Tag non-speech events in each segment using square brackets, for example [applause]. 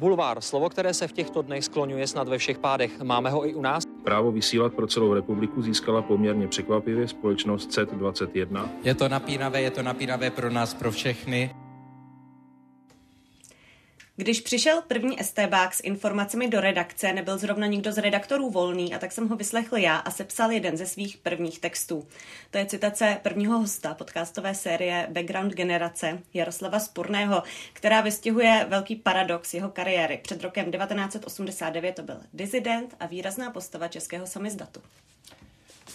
Bulvár, slovo, které se v těchto dnech skloňuje snad ve všech pádech. Máme ho i u nás? Právo vysílat pro celou republiku získala poměrně překvapivě společnost CET21. Je to napínavé, je to napínavé pro nás, pro všechny. Když přišel první STBák s informacemi do redakce, nebyl zrovna nikdo z redaktorů volný a tak jsem ho vyslechl já a sepsal jeden ze svých prvních textů. To je citace prvního hosta podcastové série Background generace Jaroslava Spurného, která vystihuje velký paradox jeho kariéry. Před rokem 1989 to byl dizident a výrazná postava českého samizdatu.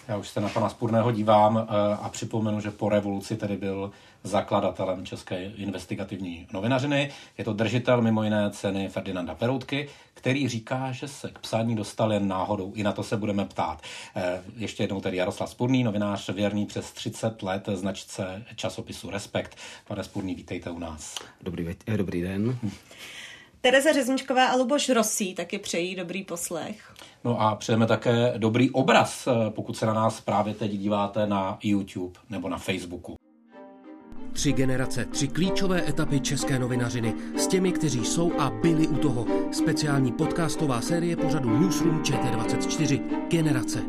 Já už se na pana Spurného dívám eh, a připomenu, že po revoluci tedy byl zakladatelem České investigativní novinařiny. Je to držitel mimo jiné ceny Ferdinanda Peroutky, který říká, že se k psání dostal jen náhodou. I na to se budeme ptát. Eh, ještě jednou tedy Jaroslav Spurný, novinář věrný přes 30 let značce časopisu Respekt. Pane Spurný, vítejte u nás. Dobrý, dobrý den. Tereza Řezničková a Luboš Rosí taky přejí dobrý poslech. No a přejeme také dobrý obraz, eh, pokud se na nás právě teď díváte na YouTube nebo na Facebooku. Tři generace, tři klíčové etapy české novinařiny s těmi, kteří jsou a byli u toho. Speciální podcastová série pořadu Newsroom ČT24 Generace.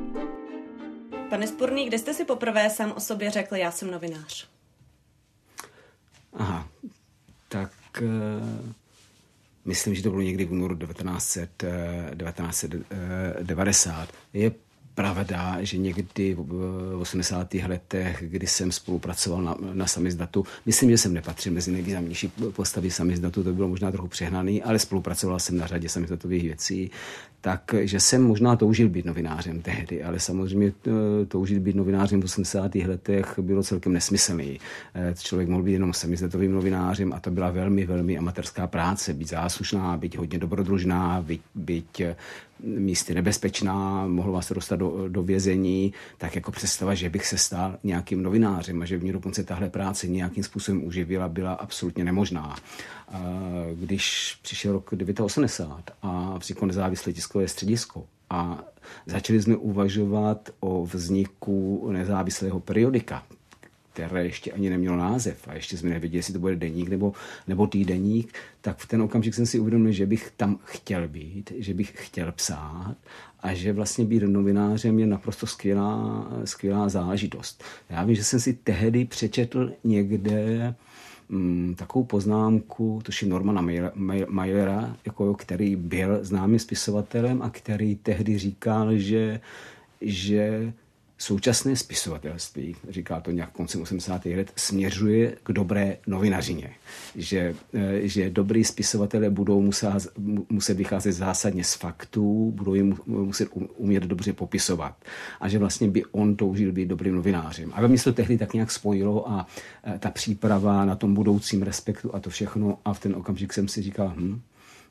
Pane Spurný, kde jste si poprvé sám o sobě řekl, já jsem novinář? Aha, tak uh, myslím, že to bylo někdy v únoru 1900, uh, 1990. Je pravda, že někdy v 80. letech, kdy jsem spolupracoval na, na samizdatu, myslím, že jsem nepatřil mezi nejvýznamnější postavy samizdatu, to bylo možná trochu přehnaný, ale spolupracoval jsem na řadě samizdatových věcí, takže jsem možná toužil být novinářem tehdy, ale samozřejmě eh, toužit být novinářem v 80. letech bylo celkem nesmyslný. Eh, člověk mohl být jenom samizdatovým novinářem a to byla velmi, velmi amatérská práce, být záslušná, být hodně dobrodružná, být, být místy nebezpečná, mohlo vás dostat do, do vězení, tak jako představa, že bych se stal nějakým novinářem a že mě dokonce tahle práce nějakým způsobem uživila, byla absolutně nemožná. Když přišel rok 1980 a vzniklo nezávislé tiskové středisko a začali jsme uvažovat o vzniku nezávislého periodika, které ještě ani nemělo název a ještě jsme nevěděli, jestli to bude deník nebo, nebo týdeník, tak v ten okamžik jsem si uvědomil, že bych tam chtěl být, že bych chtěl psát a že vlastně být novinářem je naprosto skvělá, skvělá záležitost. Já vím, že jsem si tehdy přečetl někde mm, takovou poznámku, tuším Normana Mayera, jako, který byl známým spisovatelem a který tehdy říkal, že, že současné spisovatelství, říká to nějak koncem 80. let, směřuje k dobré novinařině. Že, eh, že dobrý spisovatelé budou muset, muset vycházet zásadně z faktů, budou jim muset umět dobře popisovat. A že vlastně by on toužil být dobrým novinářem. A mě se to tehdy tak nějak spojilo a eh, ta příprava na tom budoucím respektu a to všechno a v ten okamžik jsem si říkal, hm,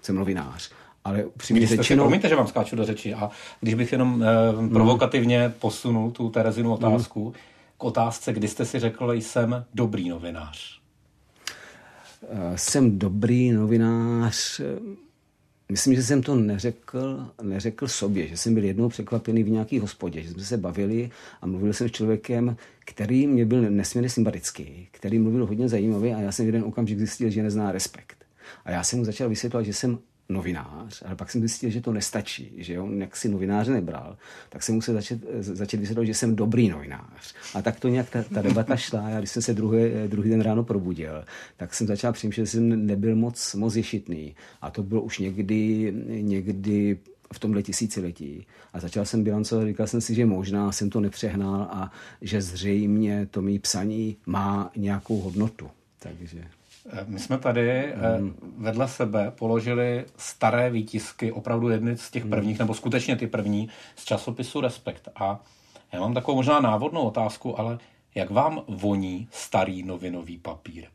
jsem novinář ale upřímně řečeno... promiňte, že vám skáču do řeči. A když bych jenom eh, provokativně posunul tu Terezinu otázku mm. k otázce, kdy jste si řekl, jsem dobrý novinář. Uh, jsem dobrý novinář. Myslím, že jsem to neřekl, neřekl sobě, že jsem byl jednou překvapený v nějaký hospodě, že jsme se bavili a mluvil jsem s člověkem, který mě byl nesmírně sympatický, který mluvil hodně zajímavě a já jsem v jeden okamžik zjistil, že nezná respekt. A já jsem mu začal vysvětlovat, že jsem novinář, ale pak jsem zjistil, že to nestačí, že on jak si novináře nebral, tak jsem musel začít, začít vysvětlovat, že jsem dobrý novinář. A tak to nějak ta, ta debata [laughs] šla. Já když jsem se druhý, druhý den ráno probudil, tak jsem začal přemýšlet, že jsem nebyl moc, moc ješitný. A to bylo už někdy, někdy v tomhle tisíciletí. A začal jsem bilancovat, říkal jsem si, že možná jsem to nepřehnal a že zřejmě to mý psaní má nějakou hodnotu. Takže... Eh, my jsme tady mm. vedle sebe položili staré výtisky, opravdu jedny z těch hmm. prvních, nebo skutečně ty první, z časopisu Respekt. A já mám takovou možná návodnou otázku, ale jak vám voní starý novinový papír?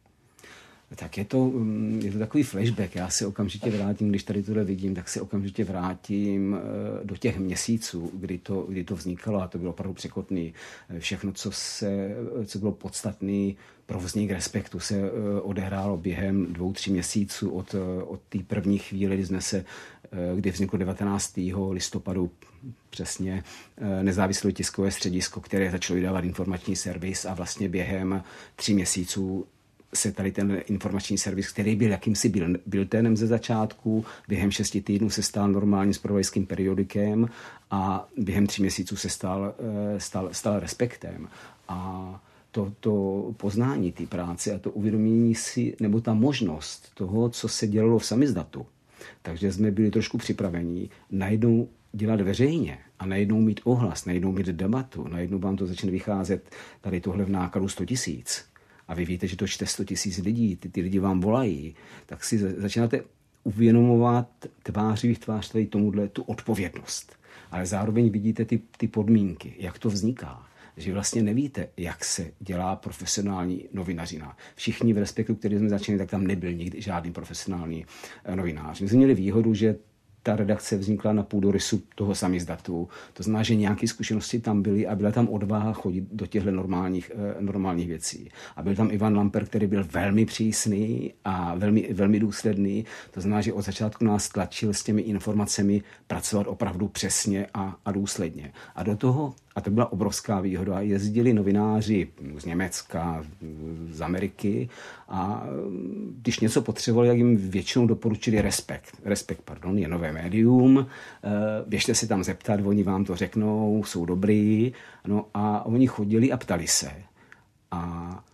Tak je to, mm, je to takový flashback. Já se okamžitě vrátím, když tady tohle vidím, tak se okamžitě vrátím eh, do těch měsíců, kdy to, kdy to vznikalo a to bylo opravdu překotný. Eh, všechno, co, se, co bylo podstatný pro vznik respektu, se eh, odehrálo během dvou, tří měsíců od, od té první chvíle, kdy jsme se, kdy vzniklo 19. listopadu přesně nezávislé tiskové středisko, které začalo vydávat informační servis a vlastně během tří měsíců se tady ten informační servis, který byl jakýmsi byl, bilténem ze začátku, během šesti týdnů se stal normálním zpravodajským periodikem a během tří měsíců se stal, eh, stal, stal respektem. A to, to poznání té práce a to uvědomění si, nebo ta možnost toho, co se dělalo v samizdatu. Takže jsme byli trošku připraveni najednou dělat veřejně a najednou mít ohlas, najednou mít debatu, najednou vám to začne vycházet tady tohle v nákladu 100 tisíc a vy víte, že to čte 100 tisíc lidí, ty, ty lidi vám volají, tak si začínáte uvědomovat tváří v tvář tady tomuhle tu odpovědnost. Ale zároveň vidíte ty, ty podmínky, jak to vzniká že vlastně nevíte, jak se dělá profesionální novinařina. Všichni v respektu, který jsme začali, tak tam nebyl nikdy žádný profesionální eh, novinář. My jsme měli výhodu, že ta redakce vznikla na půdorysu toho samizdatu. To znamená, že nějaké zkušenosti tam byly a byla tam odvaha chodit do těchto normálních, eh, normálních věcí. A byl tam Ivan Lamper, který byl velmi přísný a velmi, velmi důsledný. To znamená, že od začátku nás tlačil s těmi informacemi pracovat opravdu přesně a, a důsledně. A do toho a to byla obrovská výhoda. Jezdili novináři z Německa, z Ameriky a když něco potřebovali, jak jim většinou doporučili respekt. Respekt, pardon, je nové médium, eh, běžte se tam zeptat, oni vám to řeknou, jsou dobrý. No a oni chodili a ptali se. A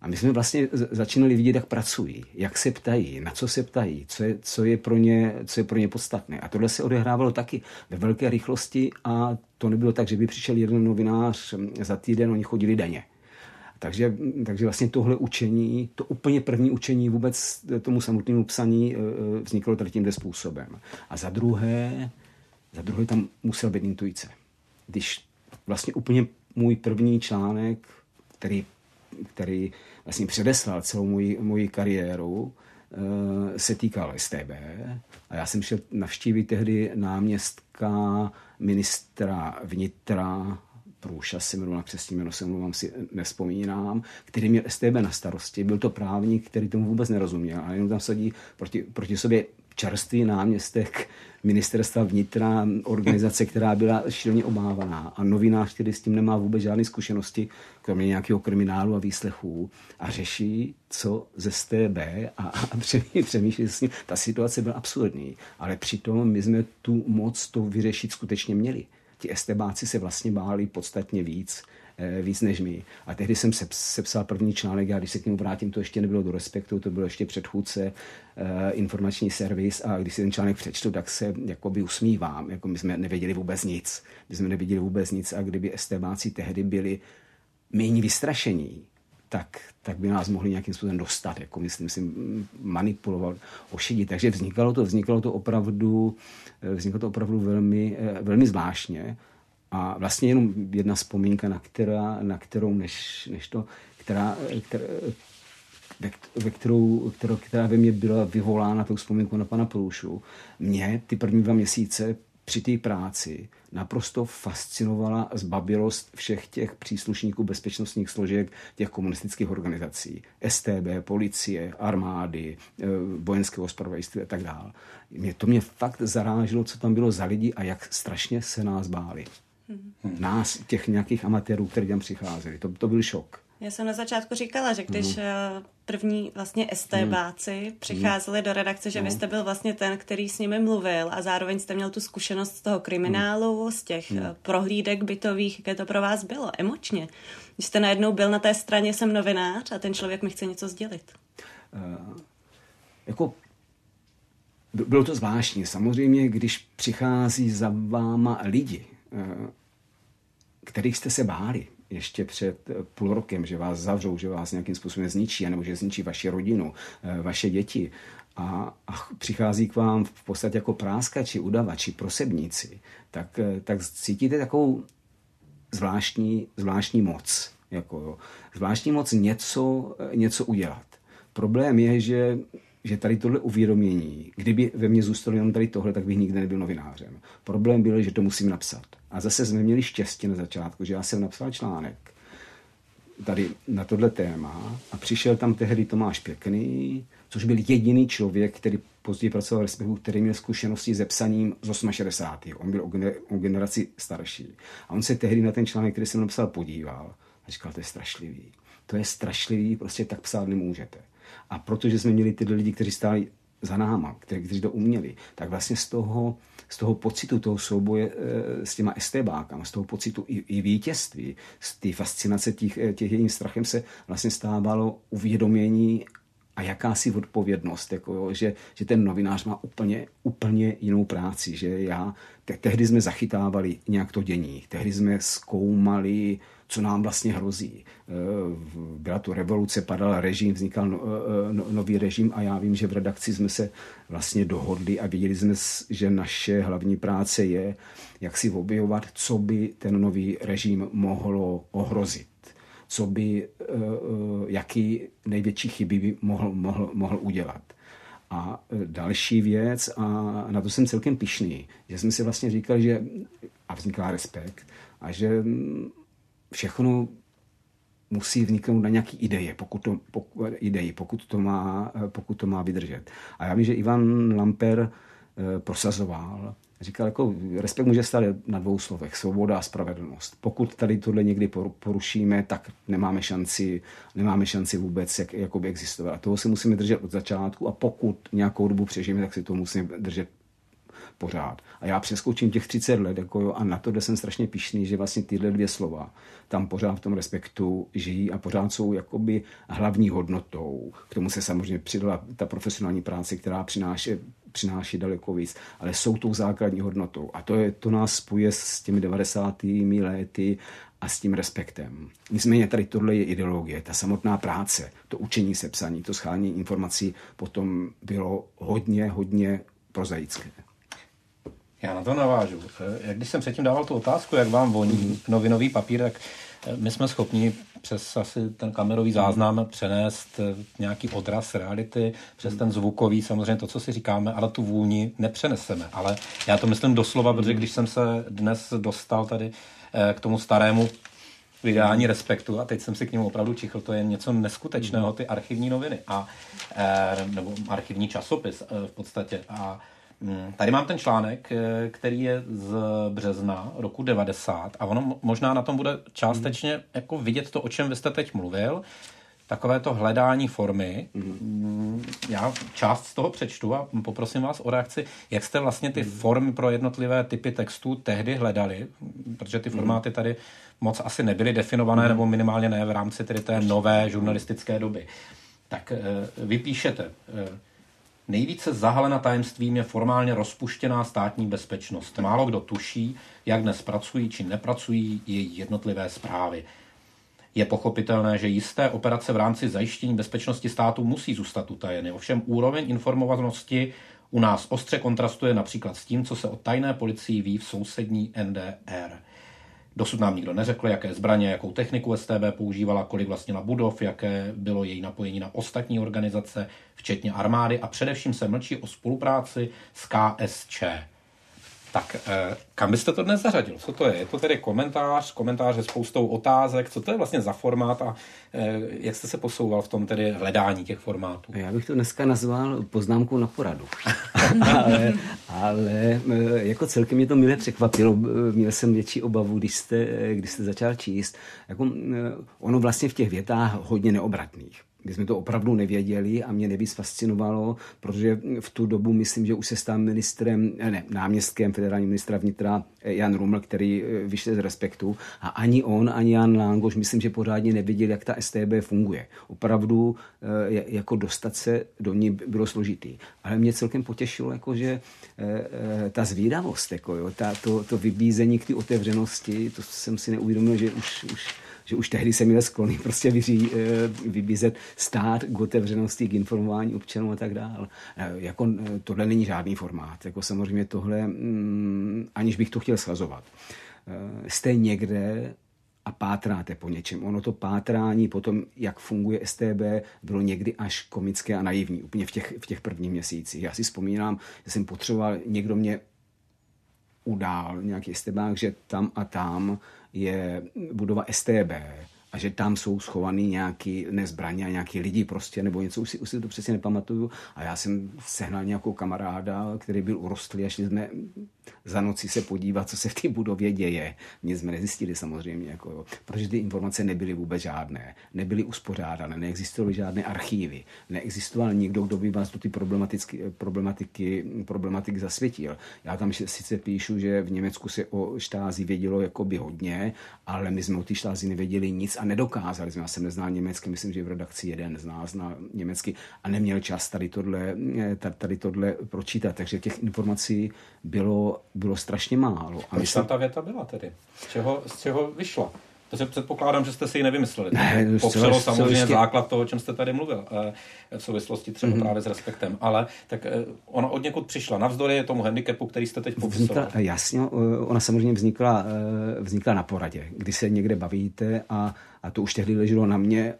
a my jsme vlastně začínali vidět, jak pracují, jak se ptají, na co se ptají, co je, co je, pro, ně, co je pro ně podstatné. A tohle se odehrávalo taky ve velké rychlosti a to nebylo tak, že by přišel jeden novinář za týden, oni chodili denně. Takže, takže vlastně tohle učení, to úplně první učení vůbec tomu samotnému psaní e, e, vzniklo tady tímhle způsobem. A za druhé, za druhé tam musel být intuice. Když vlastně úplně můj první článek, který, který vlastně předeslal celou moji, moji kariéru, eh, se týkal STB a já jsem šel navštívit tehdy náměstka ministra vnitra Průša se jmenoval přesně jméno, se mluvám si nespomínám, který měl STB na starosti. Byl to právník, který tomu vůbec nerozuměl, ale jenom tam sadí proti, proti sobě čerstvý náměstek ministerstva vnitra, organizace, která byla šíleně obávaná a novinář, který s tím nemá vůbec žádné zkušenosti, kromě nějakého kriminálu a výslechů a řeší, co ze STB a, a [laughs] přemýšlí s ním. Ta situace byla absurdní, ale přitom my jsme tu moc to vyřešit skutečně měli. Ti estebáci se vlastně báli podstatně víc víc než my. A tehdy jsem sepsal první článek, a když se k němu vrátím, to ještě nebylo do respektu, to bylo ještě předchůdce eh, informační servis a když si ten článek přečtu, tak se jakoby usmívám, jako my jsme nevěděli vůbec nic. My jsme nevěděli vůbec nic a kdyby estebáci tehdy byli méně vystrašení, tak, tak by nás mohli nějakým způsobem dostat, jako myslím si, manipulovat, ošidit. Takže vznikalo to, vznikalo to opravdu, eh, vznikalo to opravdu velmi, velmi zvláštně. A vlastně jenom jedna vzpomínka, na, která, na kterou, než, než to, která, která ve, kterou, kterou, která ve mně byla vyvolána tou vzpomínkou na pana Průšu, mě ty první dva měsíce při té práci naprosto fascinovala zbabilost všech těch příslušníků bezpečnostních složek těch komunistických organizací. STB, policie, armády, eh, vojenského zpravodajství a tak dále. Mě, to mě fakt zarážilo, co tam bylo za lidi a jak strašně se nás báli. Hmm. Nás, těch nějakých amatérů, kteří tam přicházeli. To, to byl šok. Já jsem na začátku říkala, že když no. první vlastně STBáci no. přicházeli do redakce, že no. vy jste byl vlastně ten, který s nimi mluvil a zároveň jste měl tu zkušenost z toho kriminálu, no. z těch no. prohlídek bytových, jaké to pro vás bylo emočně. Když jste najednou byl na té straně, jsem novinář a ten člověk mi chce něco sdělit. Uh, jako bylo to zvláštní. Samozřejmě, když přichází za váma lidi, kterých jste se báli ještě před půl rokem, že vás zavřou, že vás nějakým způsobem zničí, nebo že zničí vaši rodinu, eh, vaše děti. A, a přichází k vám v podstatě jako práskači, udavači, prosebníci, tak, eh, tak cítíte takovou zvláštní, zvláštní moc. Jako, zvláštní moc něco, něco udělat. Problém je, že že tady tohle uvědomění, kdyby ve mně zůstalo jenom tady tohle, tak bych nikdy nebyl novinářem. Problém byl, že to musím napsat. A zase jsme měli štěstí na začátku, že já jsem napsal článek tady na tohle téma a přišel tam tehdy Tomáš Pěkný, což byl jediný člověk, který později pracoval v Respektu, který měl zkušenosti se psaním z 68. On byl o generaci starší. A on se tehdy na ten článek, který jsem napsal, podíval a říkal, to je strašlivý. To je strašlivý, prostě tak psát nemůžete. A protože jsme měli tyhle lidi, kteří stáli za náma, kteří, kteří to uměli, tak vlastně z toho, z toho pocitu toho souboje e, s těma estébákama, z toho pocitu i, i vítězství, z té fascinace těch, eh, těch jejím strachem se vlastně stávalo uvědomění a jakási odpovědnost, jako jo, že, že ten novinář má úplně, úplně jinou práci, že já, te, tehdy jsme zachytávali nějak to dění, tehdy jsme zkoumali co nám vlastně hrozí. Eh, byla tu revoluce, padal režim, vznikal no, eh, no, nový režim a já vím, že v redakci jsme se vlastně dohodli a viděli jsme, že naše hlavní práce je, jak si objevovat, co by ten nový režim mohlo ohrozit co by, eh, jaký největší chyby by mohl, mohl, mohl udělat. A další věc, a na to jsem celkem pišný, že jsme si vlastně říkali, že a vzniká respekt, a že mm, všechno musí vzniknout na nějaký ideje, pokud to, pokud, ideji, pokud to, má, pokud to má vydržet. A já vím, že Ivan Lamper eh, prosazoval, říkal, jako respekt může stát na dvou slovech, svoboda a spravedlnost. Pokud tady tohle někdy porušíme, tak nemáme šanci, nemáme šanci vůbec jak, jakoby existovat. A toho si musíme držet od začátku a pokud nějakou dobu přežijeme, tak si to musíme držet pořád. A já přeskočím těch 30 let jako jo, a na to, jsem strašně pišný, že vlastně tyhle dvě slova tam pořád v tom respektu žijí a pořád jsou jakoby hlavní hodnotou. K tomu se samozřejmě přidala ta profesionální práce, která přináší, přináší daleko víc, ale jsou tou základní hodnotou. A to, je, to nás spojuje s těmi 90. lety a s tím respektem. Nicméně tady tohle je ideologie, ta samotná práce, to učení se psaní, to schání informací potom bylo hodně, hodně prozaické. Já na to navážu. Jak když jsem předtím dával tu otázku, jak vám voní novinový papír, tak eh, my jsme schopni přes asi ten kamerový záznam přenést eh, nějaký odraz reality, přes ten zvukový, samozřejmě to, co si říkáme, ale tu vůni nepřeneseme. Ale já to myslím doslova, protože když jsem se dnes dostal tady eh, k tomu starému vydání Respektu a teď jsem si k němu opravdu čichl, to je něco neskutečného, ty archivní noviny a nebo archivní časopis v podstatě. A tady mám ten článek, eh, který je z března roku 90 a ono možná na tom bude částečně jako vidět to, o čem vy jste teď mluvil, takové to hledání formy. Hmm, já část z toho přečtu a poprosím vás o reakci, jak jste vlastně ty hmm. formy pro jednotlivé typy textů tehdy hledali, protože ty formáty tady moc asi nebyly definované, nebo minimálně ne v rámci tedy té nové žurnalistické doby. Tak eh, vy píšete, eh, Nejvíce zahalena tajemstvím je formálně rozpuštěná státní bezpečnost. Málo kdo tuší, jak dnes pracují či nepracují její jednotlivé zprávy. Je pochopitelné, že jisté operace v rámci zajištění bezpečnosti státu musí zůstat utajeny. Ovšem úroveň informovanosti u nás ostře kontrastuje například s tím, co se o tajné policii ví v sousední NDR. Dosud nám nikdo neřekl, jaké zbraně, jakou techniku STB používala, kolik vlastnila budov, jaké bylo její napojení na ostatní organizace, včetně armády a především se mlčí o spolupráci s KSČ. Tak eh, kam byste to dnes zařadil? Co to je? Je to tedy komentář, komentář se spoustou otázek, co to je vlastně za formát a eh, jak jste se posouval v tom tedy hledání těch formátů? Já bych to dneska nazval poznámkou na poradu. [laughs] ale, ale eh, jako celkem mě to milé překvapilo. Měl jsem větší obavu, když jste, když jste začal číst. Jako, ono vlastně v těch větách hodně neobratných my jsme to opravdu nevěděli a mě nejvíc fascinovalo, protože v tu dobu myslím, že už se stal ministrem, ne, náměstkem federální ministra vnitra eh, Jan Ruml, který eh, vyšel z respektu a ani on, ani Jan Langoš, myslím, že pořádně nevěděl, jak ta STB funguje. Opravdu eh, jako dostat se do ní bylo složitý. Ale mě celkem potěšilo, jako, že ta zvídavost, jako, jo, ta, to, to vybízení k té otevřenosti, to jsem si neuvědomil, že už, už že už tehdy se měl sklony [laughs] prostě vyří, eh, vybízet stát k otevřenosti, k informování občanů a tak dále. Eh, jako eh, tohle není žádný formát. Jako samozřejmě tohle, mm, aniž bych to chtěl schazovat. Jste někde a pátráte po něčem. Ono to pátrání potom, jak funguje STB, bylo někdy až komické a naivní, úplně v těch, v těch prvních měsících. Já si vzpomínám, že jsem potřeboval, někdo mě udál, nějaký STB, že tam a tam je budova STB a že tam jsou schovaný nějaký nezbraně a nějaký lidi prostě, nebo něco, už si, už si to přesně nepamatuju. A já jsem sehnal nějakou kamaráda, který byl urostlý a šli jsme za noci se podívat, co se v té budově děje. Nic jsme nezjistili samozřejmě, jako jo. protože ty informace nebyly vůbec žádné, nebyly uspořádané, neexistovaly žádné archívy, neexistoval nikdo, kdo by vás do ty problematiky, problematiky, problematiky zasvětil. Já tam sice píšu, že v Německu se o štázi vědělo jako by hodně, ale my jsme o té štázi nevěděli nic a nedokázali jsme. Já jsem neznal německy, myslím, že v redakci jeden z nás znal německy a neměl čas tady tohle, tady tohle pročítat. Takže těch informací bylo, bylo strašně málo. A Proč myslím... ta věta byla tedy? Z čeho, z čeho vyšla? To předpokládám, že jste si ji nevymysleli. Ne, Popřelo samozřejmě celostě... základ toho, o čem jste tady mluvil, eh, v souvislosti třeba mm-hmm. právě s respektem. Ale tak eh, ona od někud přišla, navzdory tomu handicapu, který jste teď popisoval. Vznikla, jasně, ona samozřejmě vznikla, eh, vznikla na poradě, kdy se někde bavíte a, a to už tehdy leželo na mě,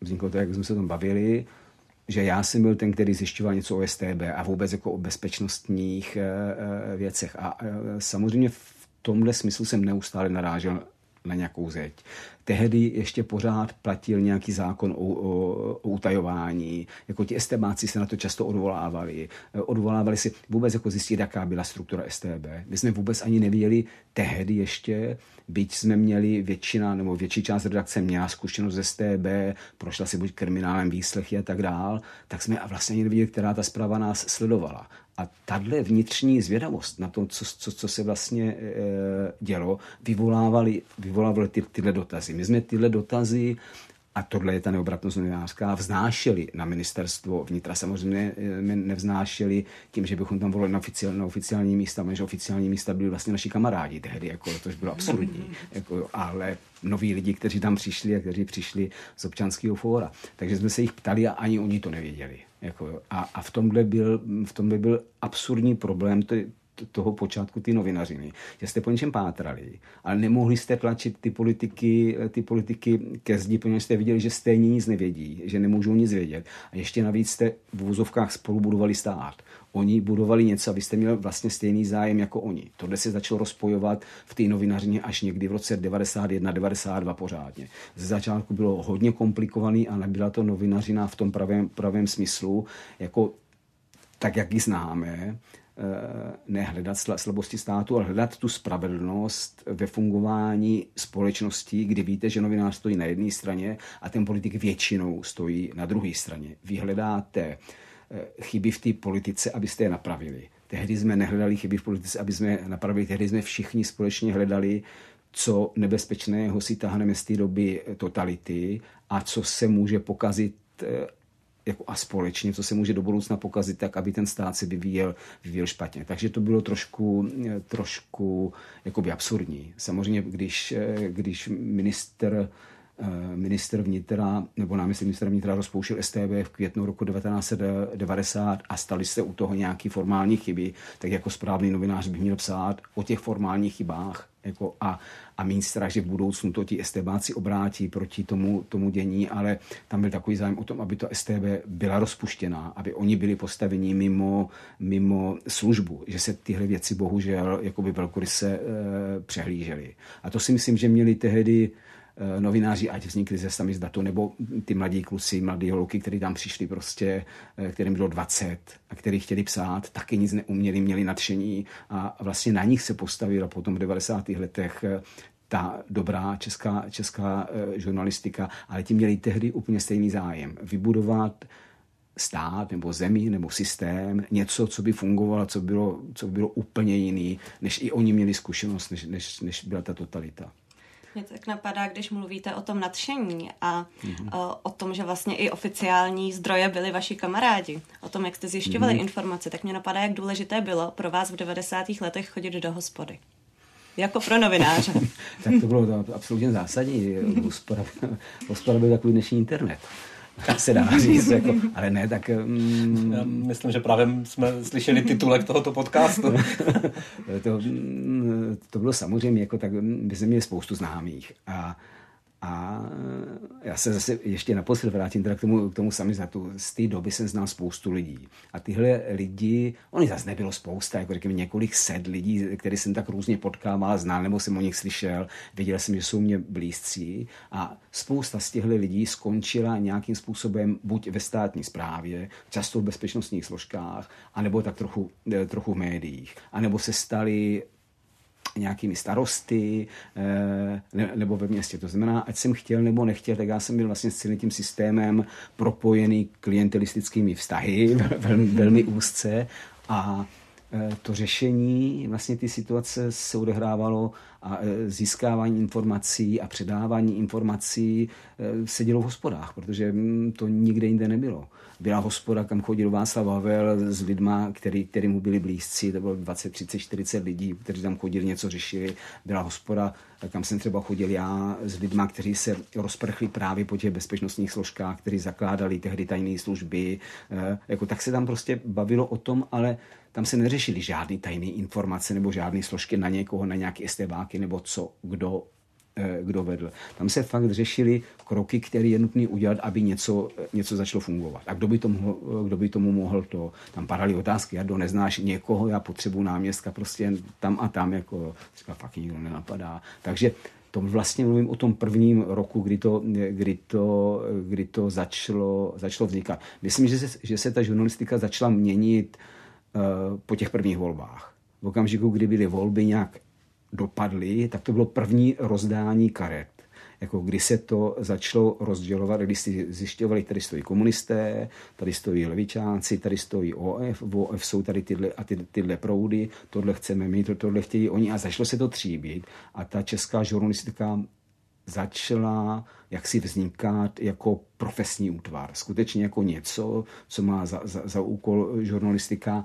vzniklo to, jak jsme se tam bavili, že já jsem byl ten, který zjišťoval něco o STB a vůbec jako o bezpečnostních věcech. A samozřejmě v tomhle smyslu jsem neustále narážel na nějakou zeď. Tehdy ještě pořád platil nějaký zákon o, o, o utajování. Jako ti estebáci se na to často odvolávali. Odvolávali si vůbec jako zjistit, jaká byla struktura STB. My jsme vůbec ani nevěděli tehdy ještě, byť jsme měli většina nebo větší část redakce měla zkušenost ze STB, prošla si buď kriminálem výslechy a tak dál, tak jsme vlastně ani nevěděli, která ta zpráva nás sledovala. A tahle vnitřní zvědavost na tom, co, co, co se vlastně e, dělo, vyvolávaly, vyvolávaly ty, tyhle dotazy. My jsme tyhle dotazy a tohle je ta neobratnost novinářská, vznášeli na ministerstvo vnitra. Samozřejmě my nevznášeli tím, že bychom tam volili na, oficiální, na oficiální místa, protože oficiální místa byli vlastně naši kamarádi tehdy, jako, to bylo absurdní. [laughs] Jako, ale noví lidi, kteří tam přišli a kteří přišli z občanského fóra. Takže jsme se jich ptali a ani oni to nevěděli. Jako, a, a v, tomhle byl, v tomhle byl absurdní problém to, toho počátku ty novinařiny, že jste po něčem pátrali, ale nemohli jste tlačit ty politiky, ty politiky ke zdi, protože jste viděli, že stejně nic nevědí, že nemůžou nic vědět. A ještě navíc jste v úzovkách spolu budovali stát. Oni budovali něco a vy jste měli vlastně stejný zájem jako oni. Tohle se začalo rozpojovat v té novinařině až někdy v roce 91, 92 pořádně. Ze začátku bylo hodně komplikovaný a nebyla to novinařina v tom pravém, pravém smyslu, jako tak, jak ji známe, Eh, nehledat slabosti státu, ale hledat tu spravedlnost ve fungování společnosti, kdy víte, že novinář stojí na jedné straně a ten politik většinou stojí na druhé straně. Vy hledáte eh, chyby v té politice, abyste je napravili. Tehdy jsme nehledali chyby v politice, aby jsme napravili, tehdy jsme všichni společně hledali, co nebezpečného si tahneme z té doby totality a co se může pokazit eh, jako a společně, co se může do budoucna pokazit, tak aby ten stát se vyvíjel, vyvíjel špatně. Takže to bylo trošku, trošku jakoby absurdní. Samozřejmě, když, když minister minister vnitra nebo náměstek ministra vnitra rozpouštěl STB v květnu roku 1990 a stali se u toho nějaký formální chyby, tak jako správný novinář by měl psát o těch formálních chybách jako a, a mít strach, že v budoucnu to ti STBáci obrátí proti tomu, tomu dění, ale tam byl takový zájem o tom, aby to STB byla rozpuštěná, aby oni byli postaveni mimo, mimo službu, že se tyhle věci bohužel jakoby velkoryse e, přehlížely. A to si myslím, že měli tehdy Eh, novináři, ať vznikli ze sami z nebo ty mladí kluci, mladí holky, kteří tam přišli prostě, eh, kterým bylo 20 a kteří chtěli psát, taky nic neuměli, měli nadšení a vlastně na nich se postavila potom v 90. letech eh, ta dobrá česká, česká žurnalistika, ale ti měli tehdy úplně stejný zájem. Vybudovat stát nebo zemi nebo systém, něco, co by fungovalo, co bylo, co by bylo úplně jiný, než i oni měli zkušenost, než, než, než byla ta totalita. Mě tak napadá, když mluvíte o tom nadšení a mm-hmm. o, tom, že vlastně i oficiální zdroje byli vaši kamarádi, o tom, jak jste zjišťovali mm-hmm. informace, tak mě napadá, jak důležité bylo pro vás v 90. letech chodit do hospody. Jako pro novináře. [laughs] tak to bylo to absolutně zásadní. [laughs] Hospoda byl takový dnešní internet. Se dá říct, jako, ale ne, tak... Mm, Já myslím, že právě jsme slyšeli titulek tohoto podcastu. [laughs] to, to bylo samozřejmě, jako tak, my jsme měli spoustu známých a a já se zase ještě naposled vrátím teda k tomu, k tomu samizatu. Z té doby jsem znal spoustu lidí. A tyhle lidi, oni zase nebylo spousta, jako řekněme několik set lidí, který jsem tak různě potkával, znal, nebo jsem o nich slyšel. Věděl jsem, že jsou mě blízcí. A spousta z těchto lidí skončila nějakým způsobem buď ve státní správě, často v bezpečnostních složkách, anebo tak trochu, trochu v médiích. A nebo se stali nějakými starosty eh, ne, nebo ve městě. To znamená, ať jsem chtěl nebo nechtěl, tak já jsem byl vlastně s celým tím systémem propojený klientelistickými vztahy [laughs] velmi, velmi úzce a to řešení vlastně ty situace se odehrávalo a e, získávání informací a předávání informací e, se dělo v hospodách, protože mm, to nikde jinde nebylo. Byla hospoda, kam chodil Václav Havel s lidma, který, který mu byli blízcí, to bylo 20, 30, 40 lidí, kteří tam chodili, něco řešili. Byla hospoda, kam jsem třeba chodil já s lidma, kteří se rozprchli právě po těch bezpečnostních složkách, kteří zakládali tehdy tajné služby. Jako tak se tam prostě bavilo o tom, ale tam se neřešili žádné tajné informace nebo žádné složky na někoho, na nějaké estebáky nebo co, kdo eh, kdo vedl. Tam se fakt řešili kroky, které je nutné udělat, aby něco, něco začalo fungovat. A kdo by, to mohl, kdo by tomu mohl to? Tam padaly otázky, já do neznáš někoho, já potřebuji náměstka prostě tam a tam, jako třeba fakt nikdo nenapadá. Takže to vlastně mluvím o tom prvním roku, kdy to, kdy to, kdy to začalo, začalo vznikat. Myslím, že se, že se ta žurnalistika začala měnit uh, Eh, po těch prvních volbách. V okamžiku, kdy byly volby nějak dopadly, tak to bylo první rozdání karet. Jako kdy se to začalo rozdělovat, když si zjišťovali, tady stojí komunisté, tady stojí levičáci, tady stojí OF, v OF jsou tady tyhle, a ty, tyhle proudy, tohle chceme my, to, tohle chtějí oni a začalo se to tříbit a ta česká žurnalistika začala jaksi vznikat jako profesní útvar. Skutečně jako něco, co má za, za, za úkol žurnalistika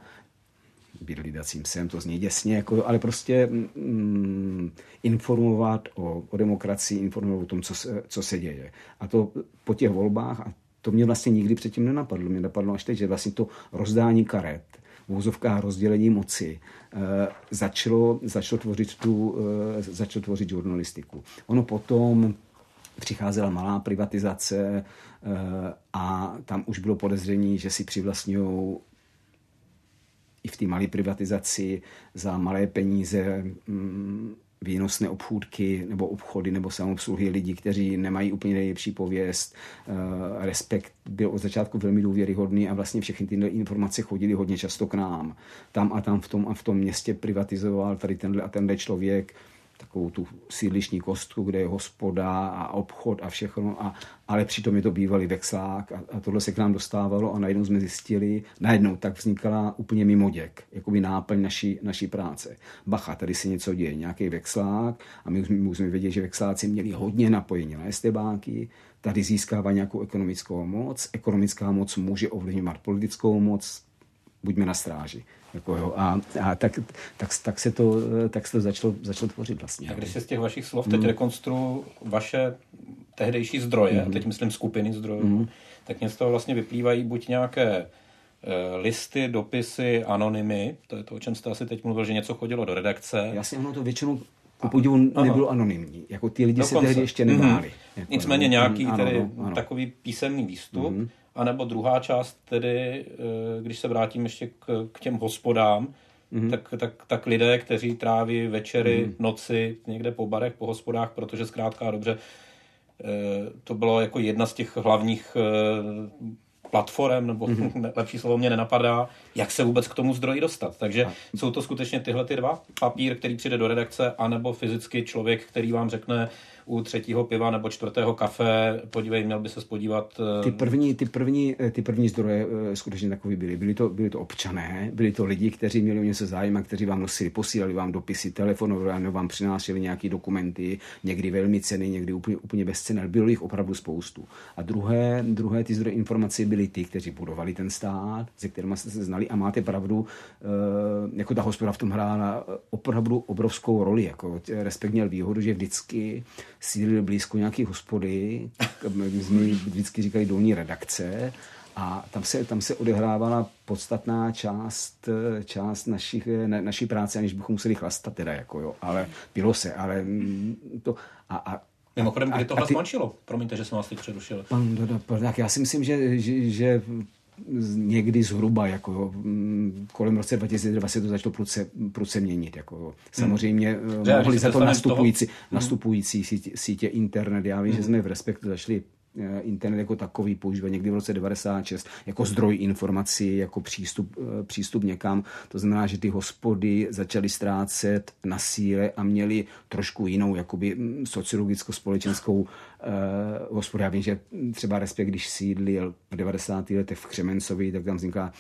být hlídacím psem, to zní děsně, jako, ale prostě mm, informovat o, o demokracii, informovat o tom, co se, co se děje. A to po těch volbách, a to mě vlastně nikdy předtím nenapadlo, mě napadlo až teď, že vlastně to rozdání karet, v úzovkách rozdělení moci, e, začalo, začalo, tvořit tu, e, začalo tvořit žurnalistiku. Ono potom přicházela malá privatizace e, a tam už bylo podezření, že si přivlastňují i v té malé privatizaci za malé peníze mm, výnosné obchůdky nebo obchody nebo samobsluhy lidí, kteří nemají úplně nejlepší pověst. Eh, respekt byl od začátku velmi důvěryhodný a vlastně všechny tyhle informace chodily hodně často k nám. Tam a tam v tom a v tom městě privatizoval tady tenhle a tenhle člověk takovou tu sídlišní kostku, kde je hospoda a obchod a všechno, a, ale přitom je to bývalý vexlák a, a tohle se k nám dostávalo a najednou jsme zjistili, najednou tak vznikala úplně mimoděk, jako by náplň naší, naší práce. Bacha, tady se něco děje, nějaký vexlák a my musíme vědět, že vexláci měli hodně napojení na estebáky, tady získává nějakou ekonomickou moc, ekonomická moc může ovlivňovat politickou moc, buďme na stráži. Jako jo, a, a tak, tak, tak, se to, tak se to začalo, začalo tvořit vlastně. A když se z těch vašich slov teď mm. rekonstruju vaše tehdejší zdroje, mm. teď myslím skupiny zdrojů, mm. tak mě z toho vlastně vyplývají buď nějaké e, listy, dopisy, anonymy, to je to, o čem jste asi teď mluvil, že něco chodilo do redakce. Jasně, ono to většinou ku podivu nebylo anonymní. Jako ty lidi Dokonce. se tehdy ještě nebáli. Mm. Jako, Nicméně nějaký ano, tedy ano, ano. takový písemný výstup. Mm. A nebo druhá část, tedy, eh, když se vrátím ještě k, k těm hospodám, mm-hmm. tak, tak, tak lidé, kteří tráví večery, mm-hmm. noci někde po barech, po hospodách, protože zkrátka dobře, eh, to bylo jako jedna z těch hlavních eh, platform, nebo [laughs] mm-hmm. lepší slovo mě nenapadá, jak se vůbec k tomu zdroji dostat. Takže a. jsou to skutečně tyhle ty dva, papír, který přijde do redakce, anebo fyzicky člověk, který vám řekne, u třetího piva nebo čtvrtého kafe, podívej, měl by se spodívat. Ty eh, první, ty první, eh, ty první zdroje eh, skutečně takový byly. Byli to, byli to občané, byli to lidi, kteří měli o něco zájem a kteří vám nosili, posílali vám dopisy, telefonovali, nebo vám přinášeli nějaké dokumenty, někdy velmi ceny, někdy úplně, úplně bez ceny, bylo jich opravdu spoustu. A druhé, druhé ty zdroje informací byly ty, kteří budovali ten stát, se kterými jste se znali a máte pravdu, jako ta hospoda v tom hrála opravdu obrovskou roli. Jako respekt měl výhodu, že vždycky sídlili blízko nějaký hospody, my jsme vždycky říkali dolní redakce, a tam se, tam se odehrávala podstatná část, část našich, na, naší práce, aniž bychom museli chlastat teda, jako jo, ale bylo se, ale mm, to a, a Mimochodem, kdy tohle ty... skončilo? Promiňte, že jsem vás teď přerušil. Pan, tak já si myslím, že, že, že někdy zhruba, jako mm, kolem roce 2002 se to začalo pruce, pruce měnit. Jako, samozřejmě hmm. mohli za to nastupující, toho? nastupující sítě, sítě internet. Já vím, hmm. že jsme v Respektu začali internet jako takový používat někdy v roce 96 jako zdroj informací, jako přístup, eh, přístup někam. To znamená, že ty hospody začaly ztrácet na síle a měli trošku jinou jakoby mm, sociologicko-společenskou uh, hospodu. Já vím, že třeba Respekt, když sídlil v 90. letech v Křemencovi, tak tam vznikla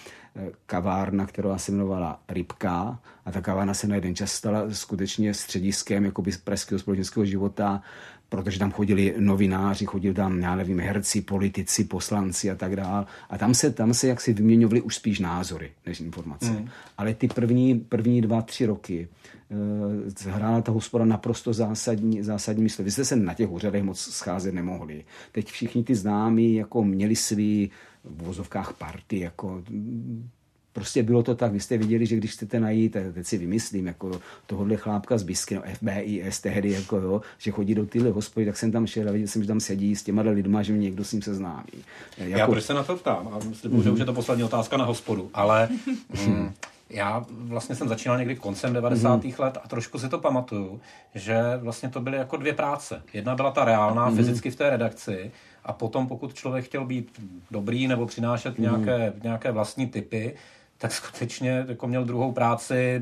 kavárna, která se jmenovala Rybka a ta kavárna se na jeden čas stala skutečně střediskem jakoby pražského společenského života protože tam chodili novináři, chodili tam, já nevím, herci, politici, poslanci a tak dále. A tam se, tam se jaksi vyměňovali už spíš názory než informace. Mm. Ale ty první, první dva, tři roky uh, hrála ta hospoda naprosto zásadní, zásadní místo. Vy jste se na těch úřadech moc scházet nemohli. Teď všichni ty známí jako měli svý v vozovkách party, jako Prostě bylo to tak, vy jste viděli, že když chcete najít, teď si vymyslím, jako tohohle chlápka z Bisky, no FBIS tehdy, jako jo, že chodí do tyhle hospody, tak jsem tam šel a viděl jsem, že tam sedí s těma lidma, že mě někdo s ním seznámí. Jako... Já proč se na to ptám? A myslím, mm-hmm. že už je to poslední otázka na hospodu, ale [laughs] mm, já vlastně jsem začínal někdy koncem 90. Mm-hmm. let a trošku si to pamatuju, že vlastně to byly jako dvě práce. Jedna byla ta reálná, mm-hmm. fyzicky v té redakci, a potom, pokud člověk chtěl být dobrý nebo přinášet mm-hmm. nějaké, nějaké vlastní typy, tak skutečně jako měl druhou práci,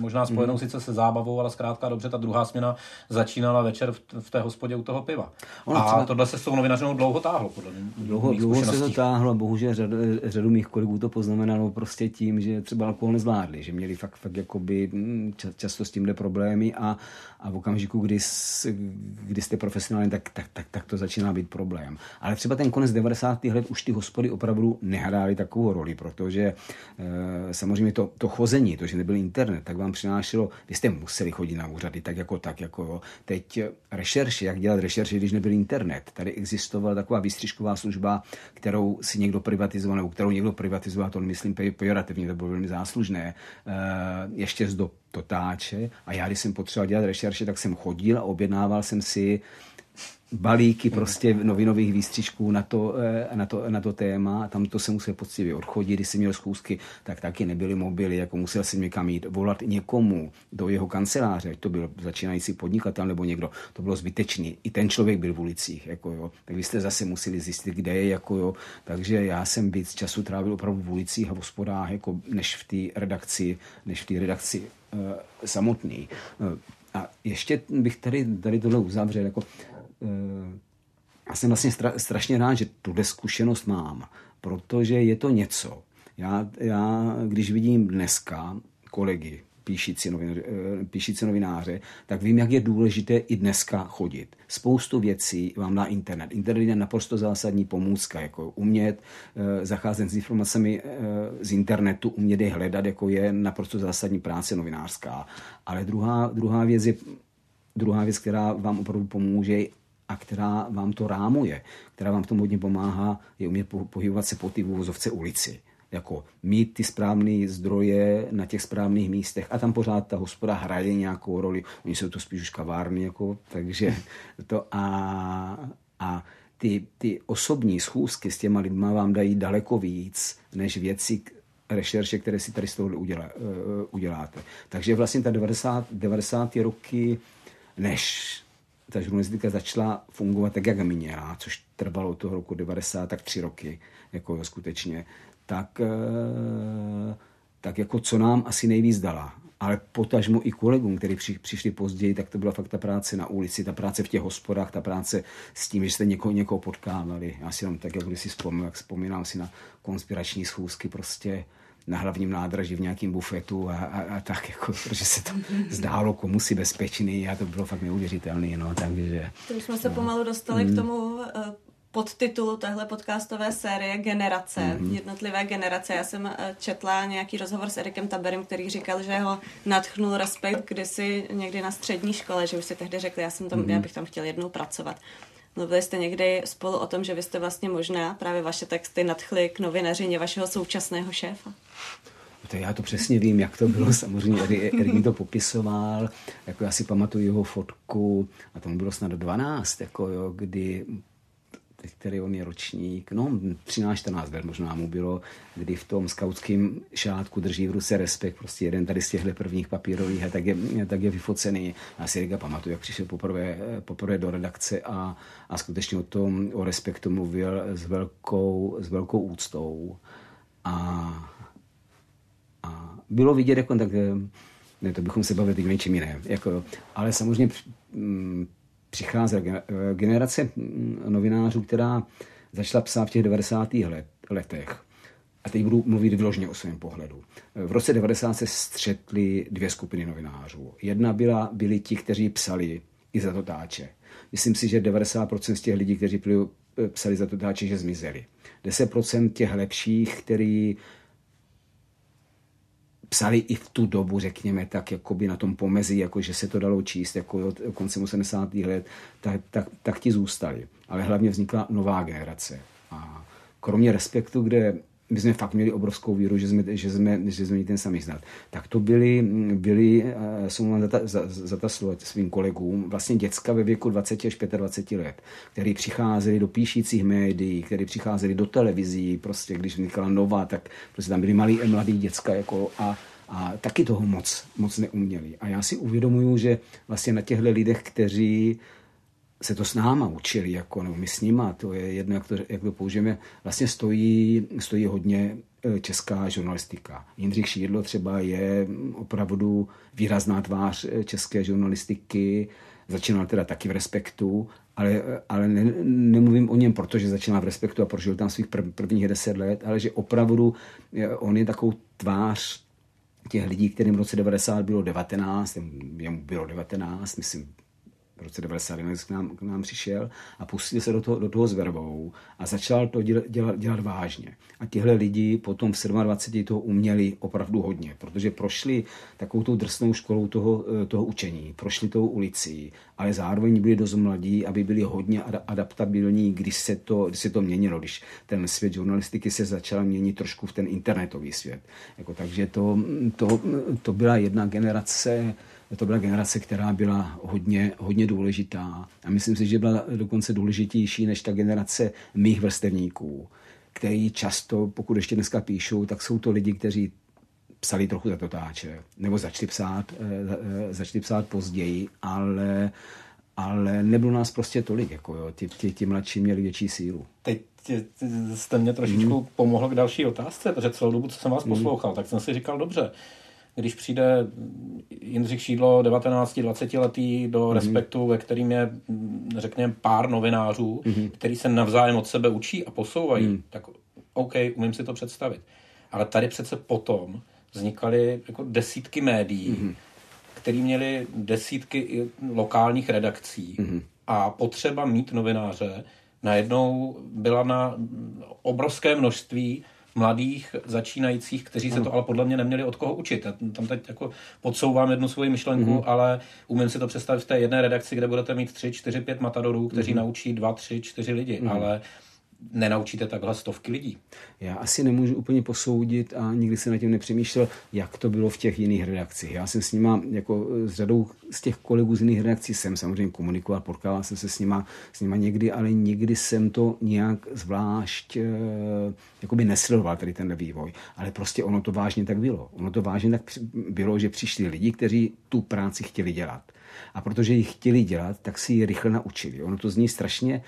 možná spojenou mm. sice se zábavou, ale zkrátka dobře, ta druhá směna začínala večer v, v té hospodě u toho piva. Ono, a třeba... tohle se s tou novinařinou dlouho táhlo, podle mě. Dlouho, dlouho se to táhlo, bohužel řadu, řadu mých kolegů to poznamenalo prostě tím, že třeba alkohol nezvládli, že měli fakt, fakt jakoby hm, často s tímhle problémy a, a v okamžiku, kdy, kdy jste profesionální, tak, tak, tak, tak to začíná být problém. Ale třeba ten konec 90. let už ty hospody opravdu nehrály takovou roli, protože e, samozřejmě to, to chození, to, že nebyl internet, tak vám přinášelo, vy jste museli chodit na úřady, tak jako tak, jako jo. Teď rešerše, jak dělat rešerše, když nebyl internet. Tady existovala taková výstřižková služba, kterou si někdo privatizoval, nebo kterou někdo privatizoval, to myslím pejorativně, to bylo velmi záslužné, e, ještě z dob totáče a já, když jsem potřeboval dělat rešerše, tak jsem chodil a objednával jsem si balíky prostě novinových výstřižků na to, eh, na to, na to téma. Tam to se musel poctivě odchodit. Když jsem měl schůzky, tak taky nebyly mobily, jako musel jsem někam jít, volat někomu do jeho kanceláře, ať to byl začínající podnikatel nebo někdo, to bylo zbytečný. I ten člověk byl v ulicích, jako jo. Tak vy jste zase museli zjistit, kde je, jako jo. Takže já jsem víc času trávil opravdu v ulicích a v hospodách, jako než v té redakci, než v té redakci uh, samotný. Uh, a ještě bych tady, tady tohle uzavřel, jako Eh, já jsem vlastně stra, strašně rád, že tuhle zkušenost mám, protože je to něco. Já, já když vidím dneska kolegy, píšící, novin, eh, píšící novináře, tak vím, jak je důležité i dneska chodit. Spoustu věcí vám dá internet. Internet je naprosto zásadní pomůcka, jako umět e, zacházet s informacemi z internetu, umět je hledat, jako je naprosto zásadní práce novinářská. Ale druhá, druhá věc je druhá věc, která vám opravdu pomůže, a která vám to rámuje, která vám v tom hodně pomáhá, je umět pohybovat se po ty vůzovce ulici. Jako mít ty správné zdroje na těch správných místech a tam pořád ta hospoda hraje nějakou roli. Oni jsou to spíš už kavárny, jako, takže [laughs] to a, a ty, ty osobní schůzky s těma lidma vám dají daleko víc, než věci, rešerše, které si tady z toho udělá, uh, uděláte. Takže vlastně ta 90, 90. roky, než ta žurnalistika začala fungovat tak, jak měla, což trvalo toho roku 90, tak tři roky, jako jo, skutečně, tak, eh, tak jako co nám asi nejvíc dala. Ale potažmo i kolegům, kteří při, přišli později, tak to byla fakt ta práce na ulici, ta práce v těch hospodách, ta práce s tím, že jste někoho, někoho potkávali. Já si jenom tak, jak když si vzpomínám, jak vzpomínám si na konspirační schůzky, prostě na hlavním nádraží v nějakém bufetu a, a, a tak, jako, protože se to zdálo komu si bezpečný a to bylo fakt neuvěřitelné. No, takže, to jsme se no. pomalu dostali mm. k tomu uh, podtitulu téhle podcastové série Generace, Mhm. jednotlivé generace. Já jsem eh, četla nějaký rozhovor s Erikem Taberem, který říkal, že ho nadchnul respekt kdysi někdy na střední škole, že už si tehdy řekli, já, jsem tam, Mhm. já bych tam chtěl jednou pracovat. Mluvili jste někdy spolu o tom, že vy jste vlastně možná právě vaše texty nadchli k novinařině vašeho současného šéfa? To já to přesně vím, jak to bylo. Samozřejmě Erik to popisoval. Jako já si pamatuju jeho fotku, a tomu bylo snad 12, jako jo, kdy který on je ročník, no 13-14 let možná mu bylo, kdy v tom skautském šátku drží v ruce respekt, prostě jeden tady z těchto prvních papírových a tak je, tak je vyfocený. Já si Erika pamatuju, jak přišel poprvé, poprvé do redakce a, a skutečně o tom, o respektu mluvil s velkou, s velkou úctou. A a bylo vidět, jako tak, ne, to bychom se bavili teď o něčem jiném. Jako, ale samozřejmě eh, generace mm, novinářů, která začala psát v těch 90. let, letech. A teď budu mluvit vyloženě o svém pohledu. V roce 90 se střetly dvě skupiny novinářů. Jedna byla, byli ti, kteří psali i za totáče. Myslím si, že 90% z těch lidí, kteří psali za totáče, že zmizeli. 10% těch lepších, který psali i v tu dobu, řekněme, tak jakoby na tom pomezí, jako že se to dalo číst jako od koncem 80. let, tak, tak, tak ti zůstali. Ale hlavně vznikla nová generace. A kromě respektu, kde my jsme fakt měli obrovskou víru, že jsme, že jsme, že jsme ten samý znát. Tak to byli eh, jsou mám za, ta, za, za ta svým kolegům, vlastně děcka ve věku 20 až 25 let, který přicházeli do píšících médií, který přicházeli do televizí, prostě když vznikala nová, tak prostě tam byli malí mladí děcka jako a a taky toho moc, moc neuměli. A já si uvědomuju, že vlastně na těchto lidech, kteří se to s náma učili, jako, nebo my s nima, to je jedno, jak to, jak to použijeme, vlastně stojí, stojí hodně eh, česká žurnalistika. Jindřich Šídlo třeba je opravdu výrazná tvář eh, české žurnalistiky, začínal teda taky v respektu, ale, ale ne, nemluvím o něm, protože začínal v respektu a prožil tam svých prv, prvních deset let, ale že opravdu on je takovou tvář těch lidí, kterým v roce 90 bylo 19, jemu bylo 19, myslím, v roce 91 k nám, k nám přišel a pustil se do toho, do toho s verbou a začal to dělat, dělat, dělat vážně. A tihle lidi potom v 27 toho uměli opravdu hodně, protože prošli takovou tou drsnou školou toho, toho učení, prošli tou ulicí, ale zároveň byli dost mladí, aby byli hodně adaptabilní, když se to, když se to měnilo, když ten svět žurnalistiky se začal měnit trošku v ten internetový svět. Jako, takže to, to, to byla jedna generace, to byla generace, která byla hodně, hodně důležitá. A myslím si, že byla dokonce důležitější než ta generace mých vrstevníků, který často, pokud ještě dneska píšou, tak jsou to lidi, kteří psali trochu za totáče, nebo začali psát, začali psát později, ale, ale nebylo nás prostě tolik. Jako jo. Ti, ti, ti mladší měli větší sílu. Teď jste mě trošičku mm. pomohl k další otázce, protože celou dobu, co jsem vás mm. poslouchal, tak jsem si říkal, dobře, když přijde Jindřich Šídlo 19-20 letý do mm. respektu, ve kterým je, řekněme, pár novinářů, mm. který se navzájem od sebe učí a posouvají, mm. tak OK, umím si to představit. Ale tady přece potom vznikaly jako desítky médií, mm. které měly desítky lokálních redakcí mm. a potřeba mít novináře najednou byla na obrovské množství mladých začínajících, kteří se to ale podle mě neměli od koho učit. Já tam teď jako podsouvám jednu svoji myšlenku, mm-hmm. ale umím si to představit v té jedné redakci, kde budete mít tři, čtyři, pět matadorů, kteří mm-hmm. naučí dva, tři, čtyři lidi, mm-hmm. ale nenaučíte takhle stovky lidí. Já asi nemůžu úplně posoudit a nikdy se na tím nepřemýšlel, jak to bylo v těch jiných redakcích. Já jsem s nima, jako s řadou z těch kolegů z jiných redakcí jsem samozřejmě komunikoval, potkával jsem se s nima, s nima někdy, ale nikdy jsem to nějak zvlášť e, jakoby nesledoval tady ten vývoj. Ale prostě ono to vážně tak bylo. Ono to vážně tak bylo, že přišli lidi, kteří tu práci chtěli dělat. A protože ji chtěli dělat, tak si ji rychle naučili. Ono to zní strašně,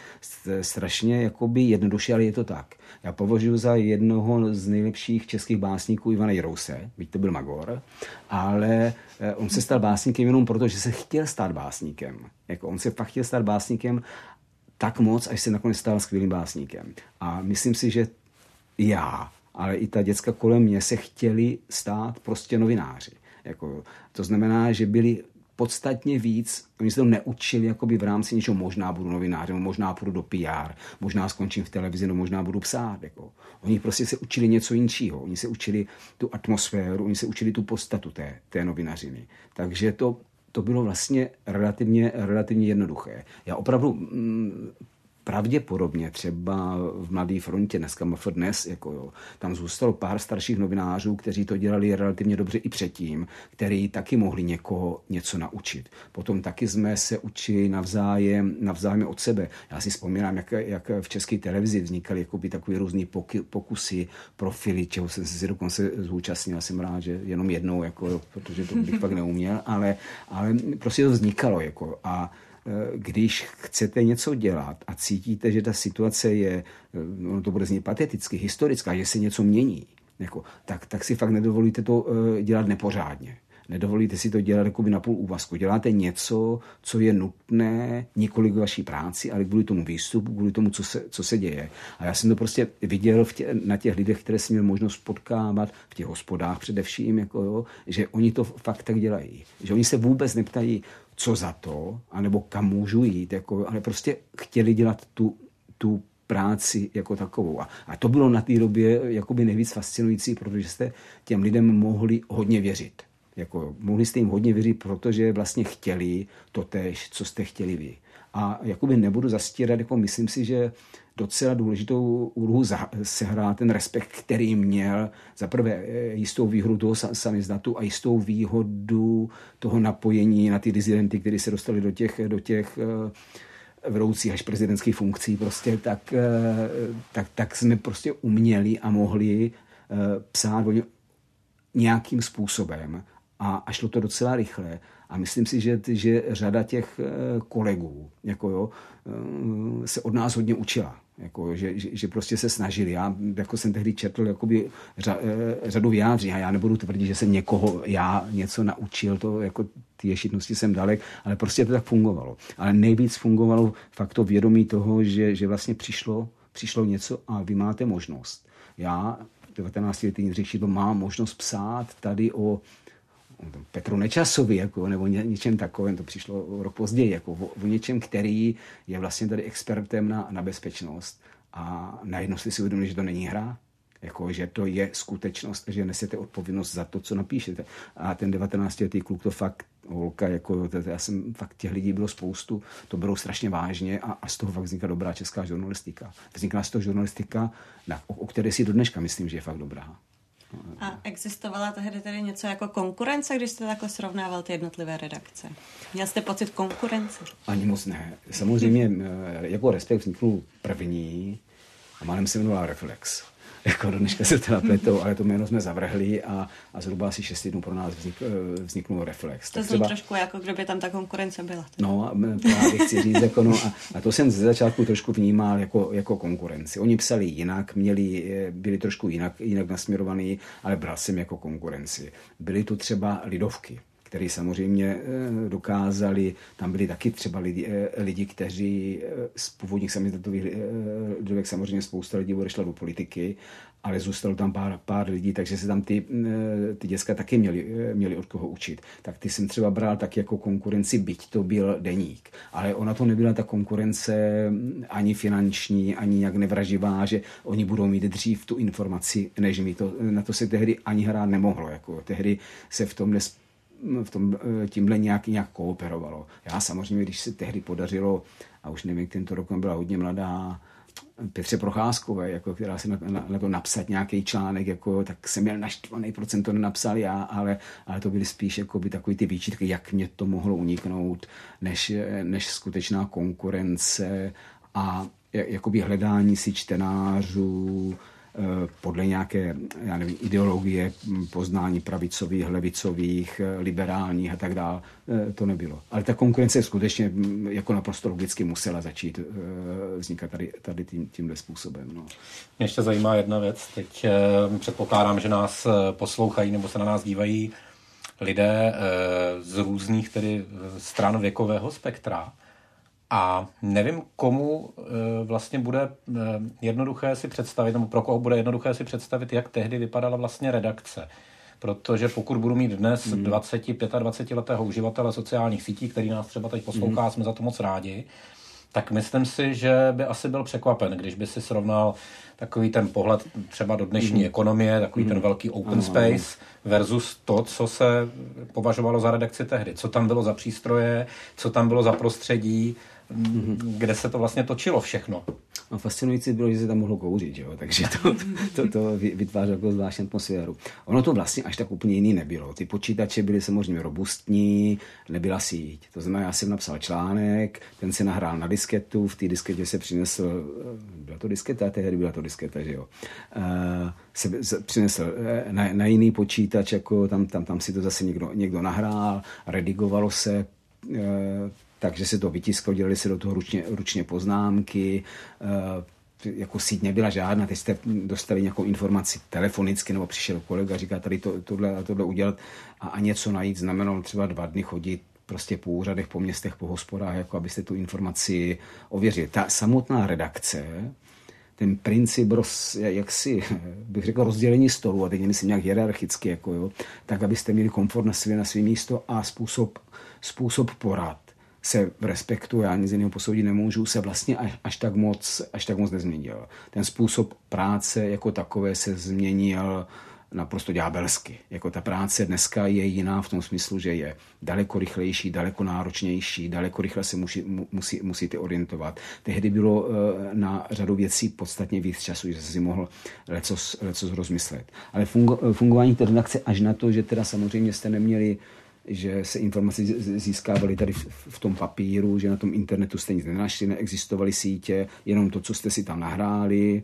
strašně jakoby jednoduše, ale je to tak. Já považuji za jednoho z nejlepších českých básníků Ivana Jirouse, byť to byl Magor, ale on se stal básníkem jenom proto, že se chtěl stát básníkem. Jako on se fakt chtěl stát básníkem tak moc, až se nakonec stal skvělým básníkem. A myslím si, že já, ale i ta děcka kolem mě se chtěli stát prostě novináři. Jako, to znamená, že byli podstatně víc, oni se to neučili jakoby v rámci něčeho, možná budu novinářem, možná půjdu do PR, možná skončím v televizi, no možná budu psát. Jako. Oni prostě se učili něco jiného, oni se učili tu atmosféru, oni se učili tu podstatu té, té novinařiny. Takže to, to bylo vlastně relativně, relativně jednoduché. Já opravdu mm, pravděpodobně třeba v Mladé frontě, dneska MF dnes, jako jo, tam zůstalo pár starších novinářů, kteří to dělali relativně dobře i předtím, který taky mohli někoho něco naučit. Potom taky jsme se učili navzájem, navzájem od sebe. Já si vzpomínám, jak, jak v české televizi vznikaly jakoby takové různé pokusy, profily, čeho jsem si dokonce zúčastnil. Jsem rád, že jenom jednou, jako, protože to bych pak neuměl, ale, ale prostě to vznikalo. Jako, a když chcete něco dělat a cítíte, že ta situace je, eh, ono to bude znít pateticky, historická, že se něco mění, jako, tak, tak si fakt nedovolíte to eh, dělat nepořádně. Nedovolíte si to dělat jako by na půl úvazku. Děláte něco, co je nutné nikoli k vaší práci, ale kvůli tomu výstupu, kvůli tomu, co se, co se děje. A já jsem to prostě viděl v tě, na těch lidech, které jsem měl možnost potkávat, v těch hospodách především, jako jo, že oni to fakt tak dělají. Že oni se vůbec neptají, co za to, anebo kam můžu jít, jako, ale prostě chtěli dělat tu, tu práci jako takovou. A, a to bylo na té době jakoby nejvíc fascinující, protože jste těm lidem mohli hodně věřit. Jako, mohli jste jim hodně věřit, protože vlastně chtěli to tež, co jste chtěli vy. A jakoby nebudu zastírat, jako myslím si, že docela důležitou úlohu sehrál ten respekt, který měl za prvé eh, jistou výhodu toho samizdatu a jistou výhodu toho napojení na ty dizidenty, kteří se dostali do těch, do těch eh, vedoucích až prezidentských funkcí, prostě, tak, eh, tak, tak jsme prostě uměli a mohli psát nějakým způsobem a, a šlo to docela rychle. A myslím si, že, že řada těch kolegů jako jo, se od nás hodně učila. Jako, že, že, že, prostě se snažili. Já jako jsem tehdy četl jakoby řa, eh, řadu vyjádří a já nebudu tvrdit, že jsem někoho já něco naučil, to jako ty ješitnosti jsem dalek, ale prostě to tak fungovalo. Ale nejvíc fungovalo fakt to vědomí toho, že, že vlastně přišlo, přišlo něco a vy máte možnost. Já 19 letý Jindřich mám možnost psát tady o Petru Nečasovi, jako, nebo ně, něčem takovém, to přišlo rok později, jako o, o něčem, který je vlastně tady expertem na, na bezpečnost. A najednou si uvědomili, že to není hra, jako, že to je skutečnost, že nesete odpovědnost za to, co napíšete. A ten 19-letý kluk to fakt, holka, jako, to, já jsem, fakt těch lidí bylo spoustu, to bylo strašně vážně a, a z toho fakt vznikla dobrá česká žurnalistika. Vznikla z toho žurnalistika, na, o, o které si do dneška myslím, že je fakt dobrá. A existovala tehdy tedy něco jako konkurence, když jste takhle srovnával ty jednotlivé redakce? Měl jste pocit konkurence? Ani moc ne. Samozřejmě eh, jako Respekt vzniknul první a málem se jmenoval Reflex jako do dneška se teda pletou, ale to jméno jsme zavrhli a, a zhruba asi 6 dnů pro nás vznik, eh, vzniknul Reflex. To zní třeba, trošku jako kdyby tam ta konkurence byla. No, právě chci říct, jako no, a, a, to jsem ze začátku trošku vnímal jako, jako konkurenci. Oni psali jinak, měli, eh, byli trošku jinak, jinak nasměrovaní, ale bral jsem jako konkurenci. Byly tu třeba lidovky který samozřejmě eh, dokázali, tam byli taky třeba lidi, eh, lidi kteří eh, z původních samizdatových lidovek samozřejmě spousta lidí odešla do politiky, ale zůstalo tam pár, pár lidí, takže se tam ty, ty děcka taky měli, měli od koho učit. Tak ty jsem třeba bral tak jako konkurenci, byť to byl deník. Ale ona to nebyla ta konkurence mm, ani finanční, ani nějak nevraživá, že oni budou mít dřív tu informaci, než mi to. Na to se tehdy ani hrát nemohlo. Jako. Tehdy se v tom nes, v tom eh, tímhle nějak, nějak kooperovalo. Já samozřejmě, když se tehdy podařilo, a už nevím, tento rok byla hodně mladá, Petře Procházkové, jako, která si na, na, to napsat nějaký článek, jako, tak jsem měl naštvaný, proč to nenapsal já, ale, ale to byly spíš jako by takový ty výčitky, jak mě to mohlo uniknout, než, než skutečná konkurence a jakoby hledání si čtenářů, podle nějaké já nevím, ideologie poznání pravicových, levicových, eh, liberálních a tak dále. Eh, to nebylo. Ale ta konkurence skutečně mm, jako naprosto logicky musela začít vznikat tady, tady tím, tímhle způsobem. No. Mě ještě zajímá jedna věc. Teď předpokládám, že nás poslouchají nebo se na nás dívají lidé z různých tedy stran věkového spektra. A nevím, komu eh, vlastně bude eh, jednoduché si představit, nebo pro koho bude jednoduché si představit, jak tehdy vypadala vlastně redakce. protože pokud budu mít dnes hmm. 20, 25 letého uživatele sociálních sítí, který nás třeba teď poslouchá, hmm. jsme za to moc rádi, tak myslím si, že by asi byl překvapen, když by si srovnal takový ten pohled třeba do dnešní mm. ekonomie, takový mm. ten velký open ano, space versus to, co se považovalo za redakci tehdy. Co tam bylo za přístroje, co tam bylo za prostředí. Kde se to vlastně točilo všechno. A fascinující bylo, že se tam mohlo kouřit, jo? takže to, to, to vytvářelo jako zvláštní atmosféru. Ono to vlastně až tak úplně jiný nebylo. Ty počítače byly samozřejmě robustní, nebyla síť. To znamená, já jsem napsal článek, ten se nahrál na disketu, v té disketě se přinesl, byla to disketa, tehdy byla to disketa, že jo, uh, se přinesl eh, na, na jiný počítač, jako tam, tam, tam si to zase někdo, někdo nahrál, redigovalo se, takže se to vytisklo, dělali se do toho ručně, ručně poznámky, eh, jako síť nebyla žádná, teď jste dostali nějakou informaci telefonicky, nebo přišel kolega, říká tady to, tohle a tohle udělat a, a něco najít znamenalo třeba dva dny chodit prostě po úřadech, po městech, po hospodách, jako abyste tu informaci ověřili. Ta samotná redakce, ten princip, roz, jak si, bych řekl, rozdělení stolu, a teď myslím nějak hierarchicky, jako jo, tak abyste měli komfort na své, na svý místo a způsob, způsob porad se v respektu, já nic jiného posoudit nemůžu, se vlastně až, tak moc, až tak moc nezměnil. Ten způsob práce jako takové se změnil naprosto ďábelsky. Jako ta práce dneska je jiná v tom smyslu, že je daleko rychlejší, daleko náročnější, daleko rychle se musí, musí, musíte orientovat. Tehdy bylo eh, na řadu věcí podstatně víc času, že si mohl lecos, lecos rozmyslet. Ale fungo, fungování té redakce až na to, že teda samozřejmě jste neměli že se informace získávaly tady v, tom papíru, že na tom internetu jste nic nenašli, neexistovaly sítě, jenom to, co jste si tam nahráli,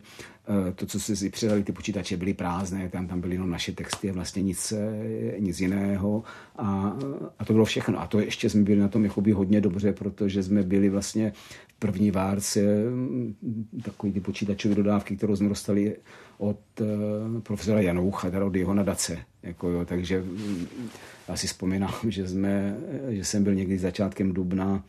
eh, to, co jste si předali, ty počítače byly prázdné, tam, tam byly jenom naše texty a vlastně nic, eh, nic jiného a, a to bylo všechno. A to ještě jsme byli na tom jakoby hodně dobře, protože jsme byli vlastně v první várce mm, takový ty počítačové dodávky, kterou jsme dostali od uh, profesora Janoucha, teda od jeho nadace. Jako jo, takže mm, já si vzpomínám, že, jsme, že jsem byl někdy začátkem dubna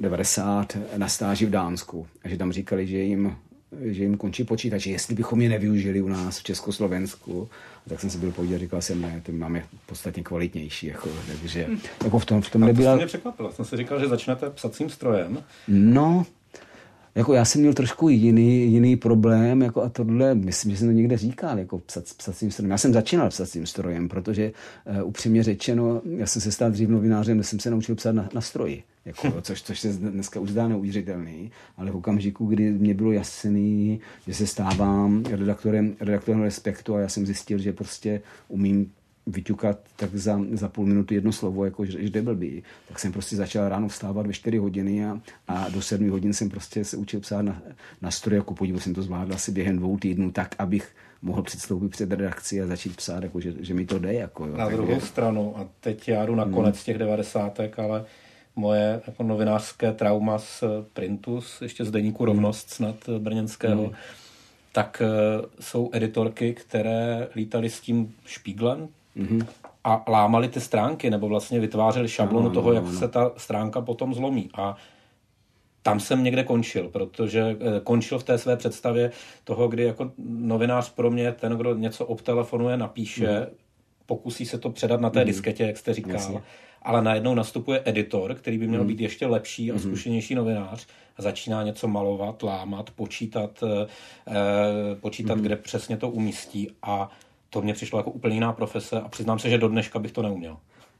90 na stáži v Dánsku a že tam říkali, že jim, že jim končí počítače, jestli bychom je nevyužili u nás v Československu. A tak jsem si byl povídat, říkal jsem, ne, to máme podstatně kvalitnější. Jako, takže jako v tom, v tom nebyla... To mě překvapilo. Jsem si říkal, že začnete psacím strojem. No, jako já jsem měl trošku jiný, jiný problém, jako a tohle, myslím, že jsem to někde říkal, jako psat, psacím strojem. Já jsem začínal psacím strojem, protože uh, upřímně řečeno, já jsem se stal dřív novinářem, jsem se naučil psát na, na stroji. Jako, což, což se dneska už zdá neuvěřitelný, ale v okamžiku, kdy mě bylo jasný, že se stávám redaktorem, redaktorem Respektu a já jsem zjistil, že prostě umím vyťukat tak za, za půl minuty jedno slovo, jako že, že blbý. Tak jsem prostě začal ráno vstávat ve 4 hodiny a, a do 7 hodin jsem prostě se učil psát na, na stroj, jako podíval jsem to zvládl asi během dvou týdnů, tak, abych mohl předstoupit před redakci a začít psát, jako, že, že mi to jde. Jako, jo. Na druhou Takže... stranu, a teď já jdu na hmm. konec hmm. těch devadesátek, ale moje jako novinářské trauma z Printus, ještě z deníku hmm. Rovnost snad brněnského, hmm. tak uh, jsou editorky, které lítali s tím špíglem, Mm-hmm. A lámali ty stránky, nebo vlastně vytvářeli šablonu no, toho, jak no, no. se ta stránka potom zlomí. A tam jsem někde končil, protože eh, končil v té své představě toho, kdy jako novinář pro mě ten, kdo něco obtelefonuje, napíše, mm. pokusí se to předat na té mm. disketě, jak jste říkal, Jasně. ale najednou nastupuje editor, který by měl mm. být ještě lepší a mm. zkušenější novinář a začíná něco malovat, lámat, počítat, eh, eh počítat, mm. kde přesně to umístí a to mě přišlo jako úplně jiná profese a přiznám se, že do dneška bych to neuměl.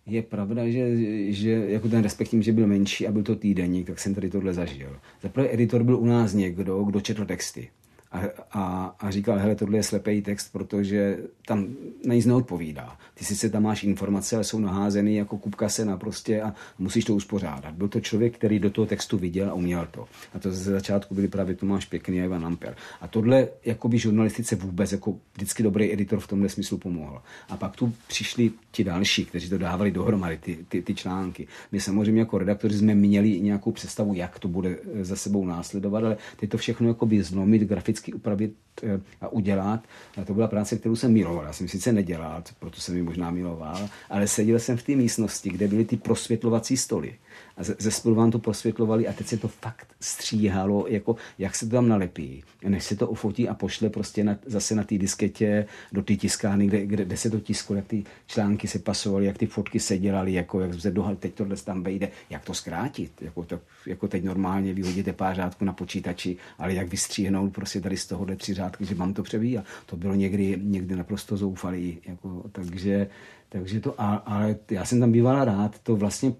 Je pravda, že, že jako ten respekt tím, že byl menší a byl to týdenník, tak jsem tady tohle zažil. Zaprvé editor byl u nás někdo, kdo četl texty a, a, a říkal, hele, tohle je slepý text, protože tam na nic neodpovídá. Ty sice tam máš informace, ale jsou naházený jako kupka sena prostě a musíš to uspořádat. Byl to člověk, který do toho textu viděl a uměl to. A to ze začátku byli právě Tomáš Pěkný a Ivan Amper. A tohle by žurnalistice vůbec jako vždycky dobrý editor v tomhle smyslu pomohl. A pak tu přišli ti další, kteří to dávali dohromady, ty, ty, ty články. My samozřejmě jako redaktoři jsme měli nějakou představu, jak to bude za sebou následovat, ale ty to všechno by zlomit graficky technicky upravit eh, a udělat. A to byla práce, kterou jsem miloval. Já jsem sice nedělal, proto jsem ji možná miloval, ale seděl jsem v té místnosti, kde byly ty prosvětlovací stoly a ze, spodu vám to prosvětlovali a teď se to fakt stříhalo, jako jak se to tam nalepí, než se to ufotí a pošle prostě na, zase na té disketě do té tiskárny, kde, kde, kde, se to tisklo, jak ty články se pasovaly, jak ty fotky se dělaly, jako jak se dohal, teď tohle tam vejde, jak to zkrátit, jako, to, jako teď normálně vyhodíte pár řádků na počítači, ale jak vystříhnout prostě tady z tohohle tři řádky, že vám to přebíjí a to bylo někdy, někdy naprosto zoufalý, jako, takže, takže to, ale já jsem tam bývala rád, to vlastně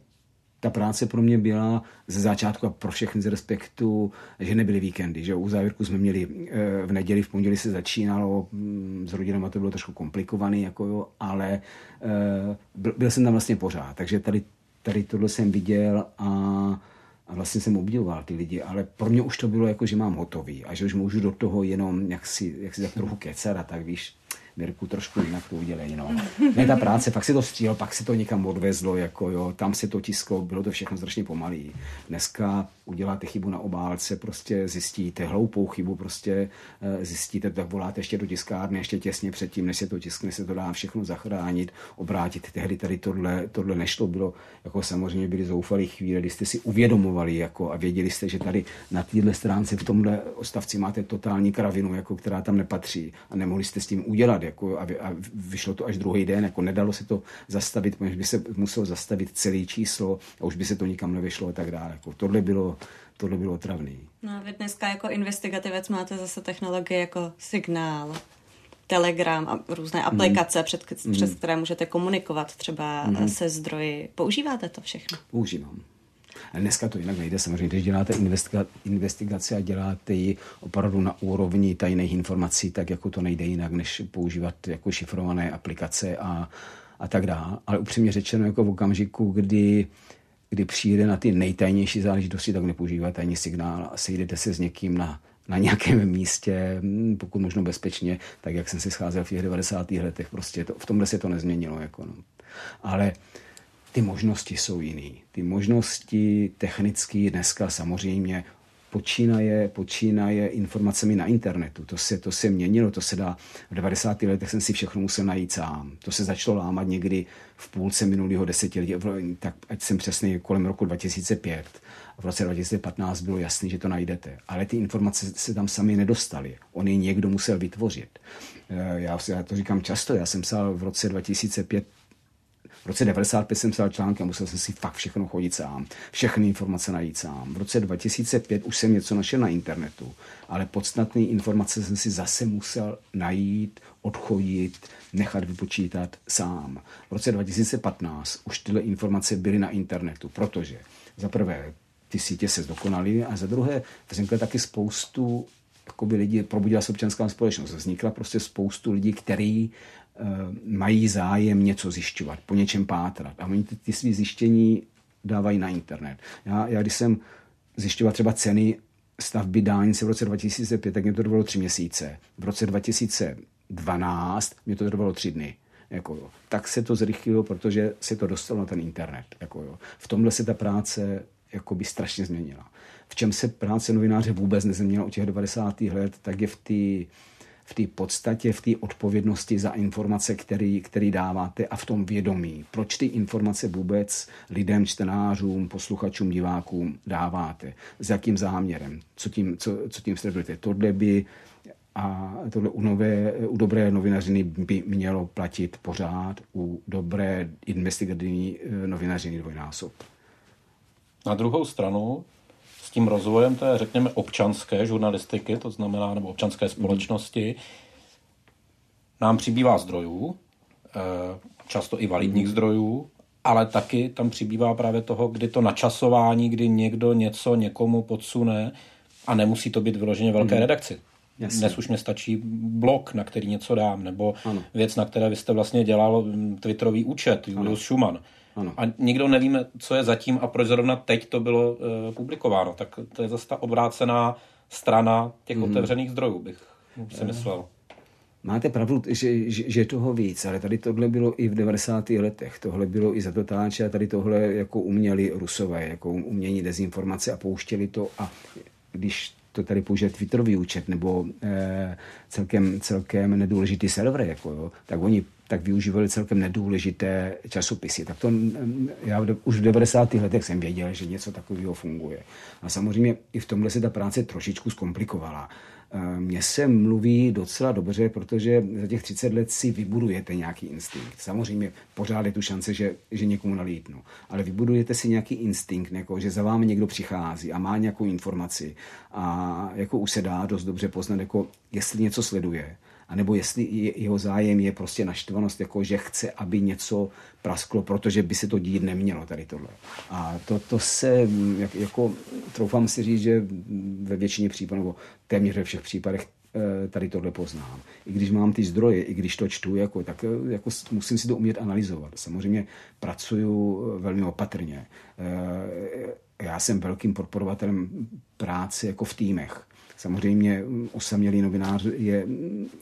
ta práce pro mě byla ze začátku a pro všechny z respektu, že nebyly víkendy. Že u závěrku jsme měli eh, v neděli, v pondělí se začínalo, mm, s rodinama to bylo trošku komplikovaný, jako jo, ale eh, byl, byl jsem tam vlastně pořád. Takže tady, tady tohle jsem viděl a, a vlastně jsem obdivoval ty lidi, ale pro mě už to bylo jako, že mám hotový a že už můžu do toho jenom jak si, jak si tak trochu kecat a tak víš, Mirku, trošku jinak to udělej, no. Ne, ta práce, fakt se to stříhalo, pak se to někam odvezlo, jako jo, tam se to tisklo, bylo to všechno strašně pomalý. Dneska uděláte chybu na obálce, prostě zjistíte hloupou chybu, prostě eh, zjistíte, tak voláte ještě do tiskárny, ještě těsně předtím, než se to tiskne, se to dá všechno zachránit, obrátit. Tehdy tady tohle, tohle nešlo, bylo, jako samozřejmě byly zoufalé chvíle, kdy jste si uvědomovali jako, a věděli jste, že tady na téhle stránce v tomhle ostavci máte totální kravinu, jako, která tam nepatří a nemohli jste s tím udělat jako, a, a vyšlo to až druhý den, jako nedalo se to zastavit, protože by se muselo zastavit celé číslo a už by se to nikam nevyšlo a tak dále. Jako, tohle bylo tohle bylo otravný. No a vy dneska jako investigativec máte zase technologie jako signál, Telegram a různé mhm. aplikace, mm. před, přes mm. které můžete komunikovat třeba mm. se zdroji. Používáte to všechno? Používám. Dneska to jinak nejde. Samozřejmě, když děláte investiga- investigaci a děláte ji opravdu na úrovni tajných informací, tak jako to nejde jinak, než používat jako šifrované aplikace a, a tak dále. Ale upřímně řečeno, jako v okamžiku, kdy kdy přijde na ty nejtajnější záležitosti, tak nepoužíváte ani signál a sejdete se s někým na, na nějakém místě, hm, pokud možno bezpečně, tak jak jsem si scházel v těch 90. letech, prostě to, v tomhle se to nezměnilo. Jako no. Ale ty možnosti jsou jiný. Ty možnosti technické dneska samozřejmě počínaje, počínaje informacemi na internetu. To se, to se měnilo, to se dá, v 90. letech jsem si všechno musel najít sám. To se začalo lámat někdy v půlce minulého desetiletí, tak ať jsem přesný, kolem roku 2005. A v roce 2015 bylo jasné, že to najdete. Ale ty informace se tam sami nedostaly. On je někdo musel vytvořit. Eh, já, já to říkám často, já jsem psal v roce 2005 v roce 95 jsem psal články a musel jsem si fakt všechno chodit sám, všechny informace najít sám. V roce 2005 už jsem něco našel na internetu, ale podstatné informace jsem si zase musel najít, odchodit, nechat vypočítat sám. V roce 2015 už tyhle informace byly na internetu, protože za prvé ty sítě se zdokonaly a za druhé vznikly taky spoustu jakoby lidi, probudila se občanská společnost. Vznikla prostě spoustu lidí, Eh, mají zájem něco zjišťovat, po něčem pátrat. A oni ty, ty svý zjištění dávají na internet. Já, já když jsem zjišťoval třeba ceny stavby dálnice v roce 2005, tak mě to trvalo tři měsíce. V roce 2012 mě to trvalo tři dny. Jako jo. Tak se to zrychlilo, protože se to dostalo na ten internet. Jako jo. V tomhle se ta práce jako by strašně změnila. V čem se práce novináře vůbec nezměnila od těch 90. let, tak je v té v té podstatě, v té odpovědnosti za informace, který, který dáváte a v tom vědomí. Proč ty informace vůbec lidem, čtenářům, posluchačům, divákům dáváte? S jakým záměrem? Co tím, co, co tím sledujete? Tohle by a tohle u, nové, u dobré novinařiny by mělo platit pořád, u dobré investigativní eh, novinařiny dvojnásob. Na druhou stranu tím rozvojem té, řekněme, občanské žurnalistiky, to znamená, nebo občanské společnosti, nám přibývá zdrojů, eh, často i validních zdrojů, ale taky tam přibývá právě toho, kdy to načasování, kdy někdo něco někomu podsune a nemusí to být vyloženě velké hmm. redakci. Jasně. Dnes už mě stačí blog, na který něco dám, nebo ano. věc, na které vy jste vlastně dělal mm, Twitterový účet, Julius ano. Schumann. Ano. A nikdo nevíme, co je zatím a proč zrovna teď to bylo e, publikováno. Tak to je zase ta obrácená strana těch mm. otevřených zdrojů, bych si myslel. Máte pravdu, že, že, že toho víc, ale tady tohle bylo i v 90. letech. Tohle bylo i za totáče a tady tohle jako uměli rusové, jako umění dezinformace a pouštěli to a když to tady použije Twitterový účet nebo eh, celkem, celkem nedůležitý server, jako, jo, tak oni tak využívali celkem nedůležité časopisy. Tak to já už v 90. letech jsem věděl, že něco takového funguje. A samozřejmě i v tomhle se ta práce trošičku zkomplikovala. Eh, mně se mluví docela dobře, protože za těch 30 let si vybudujete nějaký instinkt. Samozřejmě pořád je tu šance, že, že někomu nalítnu. Ale vybudujete si nějaký instinkt, jako, že za vámi někdo přichází a má nějakou informaci a jako už se dá dost dobře poznat, jako, jestli něco sleduje anebo jestli jeho zájem je prostě naštvanost, jako že chce, aby něco prasklo, protože by se to dít nemělo tady tohle. A to, to se, jak, jako troufám si říct, že ve většině případů, nebo téměř ve všech případech eh, tady tohle poznám. I když mám ty zdroje, i když to čtu, jako, tak eh, jako musím si to umět analyzovat. Samozřejmě pracuju eh, velmi opatrně. Já jsem velkým podporovatelem práce jako v týmech. Samozřejmě osamělý novinář je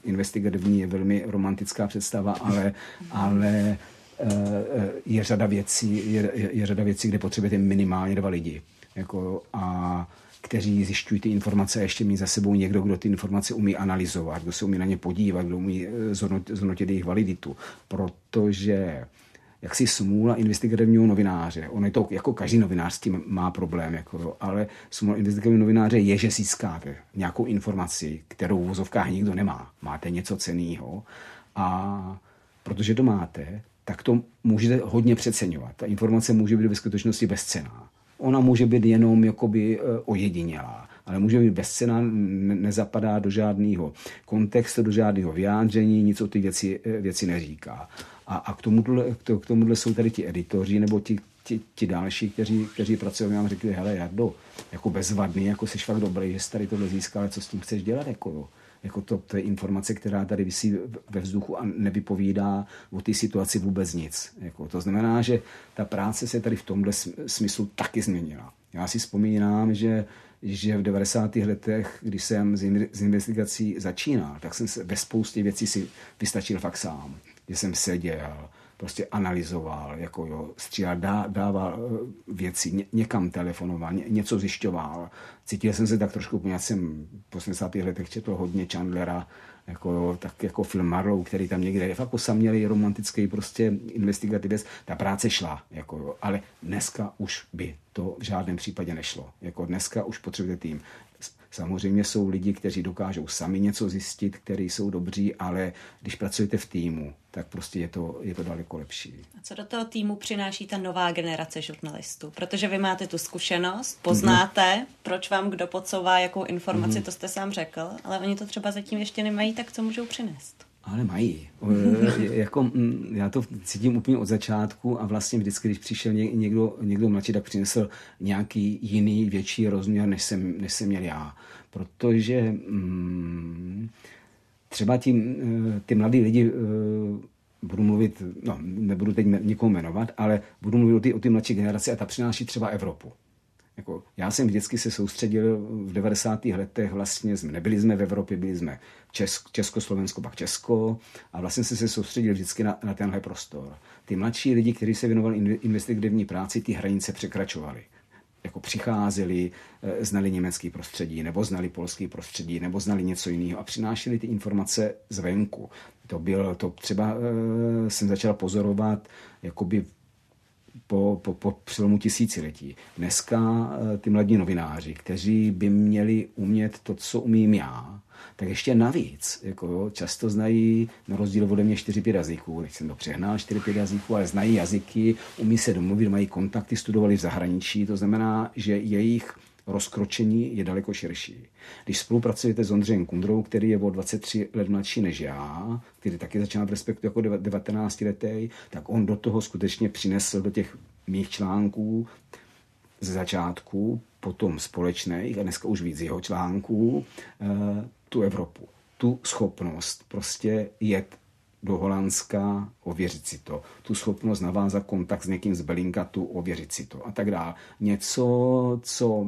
investigativní, je velmi romantická představa, ale, ale eh, je řada věcí, je, je řada věcí, kde potřebujete minimálně dva lidi. Jako, a kteří zjišťují ty informace a ještě mít za sebou někdo, kdo ty informace umí analyzovat, kdo se umí na ně podívat, kdo umí eh, zhodnotit jejich validitu. Protože jaksi smůla investigativního novináře. On je to, jako každý novinář s tím má problém, jako, ale smůla investigativního novináře je, že získáte nějakou informaci, kterou v vozovkách nikdo nemá. Máte něco ceného a protože to máte, tak to můžete hodně přeceňovat. Ta informace může být ve skutečnosti bezcená. Ona může být jenom jakoby e, ojedinělá, ale může být bezcená, nezapadá do žádného kontextu, do žádného vyjádření, nic o ty věci, e, věci neříká. A, a k, tomuhle, k, k tomuhle jsou tady ti editoři nebo ti, ti, ti další, kteří, kteří pracují, nám řekli, hele Jardo, jako bezvadný, jako jsi fakt dobrý, že jsi tady tohle získal, ale co s tím chceš dělat, jako jo. Jako to, to je informace, která tady vysí ve vzduchu a nevypovídá o té situaci vůbec nic. Jako, to znamená, že ta práce se tady v tomhle smyslu taky změnila. Já si vzpomínám, že že v 90. letech, když jsem z investigací začínal, tak jsem se ve spoustě věcí si vystačil fakt sám že jsem seděl, prostě analyzoval, jako jo, střílel, dá, dával eh, věci, ně, někam telefonoval, ně, něco zjišťoval. Cítil jsem se tak trošku, já jsem v 80. letech četl hodně Chandlera, jako, tak jako film Marlow, který tam někde je fakt osamělý, romantický, prostě investigativec, ta práce šla, jako ale dneska už by to v žádném případě nešlo. Jako dneska už potřebujete tým. Samozřejmě jsou lidi, kteří dokážou sami něco zjistit, kteří jsou dobří, ale když pracujete v týmu, tak prostě je to, je to daleko lepší. A co do toho týmu přináší ta nová generace žurnalistů? Protože vy máte tu zkušenost, poznáte, mm-hmm. proč vám kdo podsouvá jakou informaci, mm-hmm. to jste sám řekl, ale oni to třeba zatím ještě nemají, tak co můžou přinést? Ale mají. jako, mm, já to cítím úplně od začátku a vlastně vždycky, když přišel někdo, někdo mladší, tak přinesl nějaký jiný, větší rozměr, než jsem, než jsem měl já. Protože mm, třeba tím, eh, ty mladí lidi eh, budu mluvit, no, nebudu teď někoho jmenovat, ale budu mluvit o ty, o ty mladší generaci a ta přináší třeba Evropu. Jako, já jsem vždycky se soustředil v 90. letech, vlastně jsme, nebyli jsme v Evropě, byli jsme Česk, Československo, pak Česko a vlastně jsem se soustředil vždycky na, na tenhle prostor. Ty mladší lidi, kteří se věnovali investigativní práci, ty hranice překračovali jako přicházeli, eh, znali německý prostředí, nebo znali polský prostředí, nebo znali něco jiného a přinášeli ty informace zvenku. To byl, to třeba e, jsem začal pozorovat jakoby po, po, po přelomu tisíciletí. Dneska e, ty mladí novináři, kteří by měli umět to, co umím já, tak ještě navíc, jako jo, často znají, na rozdíl ode mě 4-5 jazyků, teď jsem to přehnal 4-5 jazyků, ale znají jazyky, umí se domluvit, mají kontakty, studovali v zahraničí, to znamená, že jejich rozkročení je daleko širší. Když spolupracujete s Ondřejem Kundrou, který je o 23 let mladší než já, který taky začínal v Respektu jako 19 letý, tak on do toho skutečně přinesl do těch mých článků ze začátku, potom společných a dneska už víc jeho článků, eh, tu Evropu. Tu schopnost prostě jet do Holandska, ověřit si to. Tu schopnost navázat kontakt s někým z Belinkatu, ověřit si to a tak dále. Něco, co,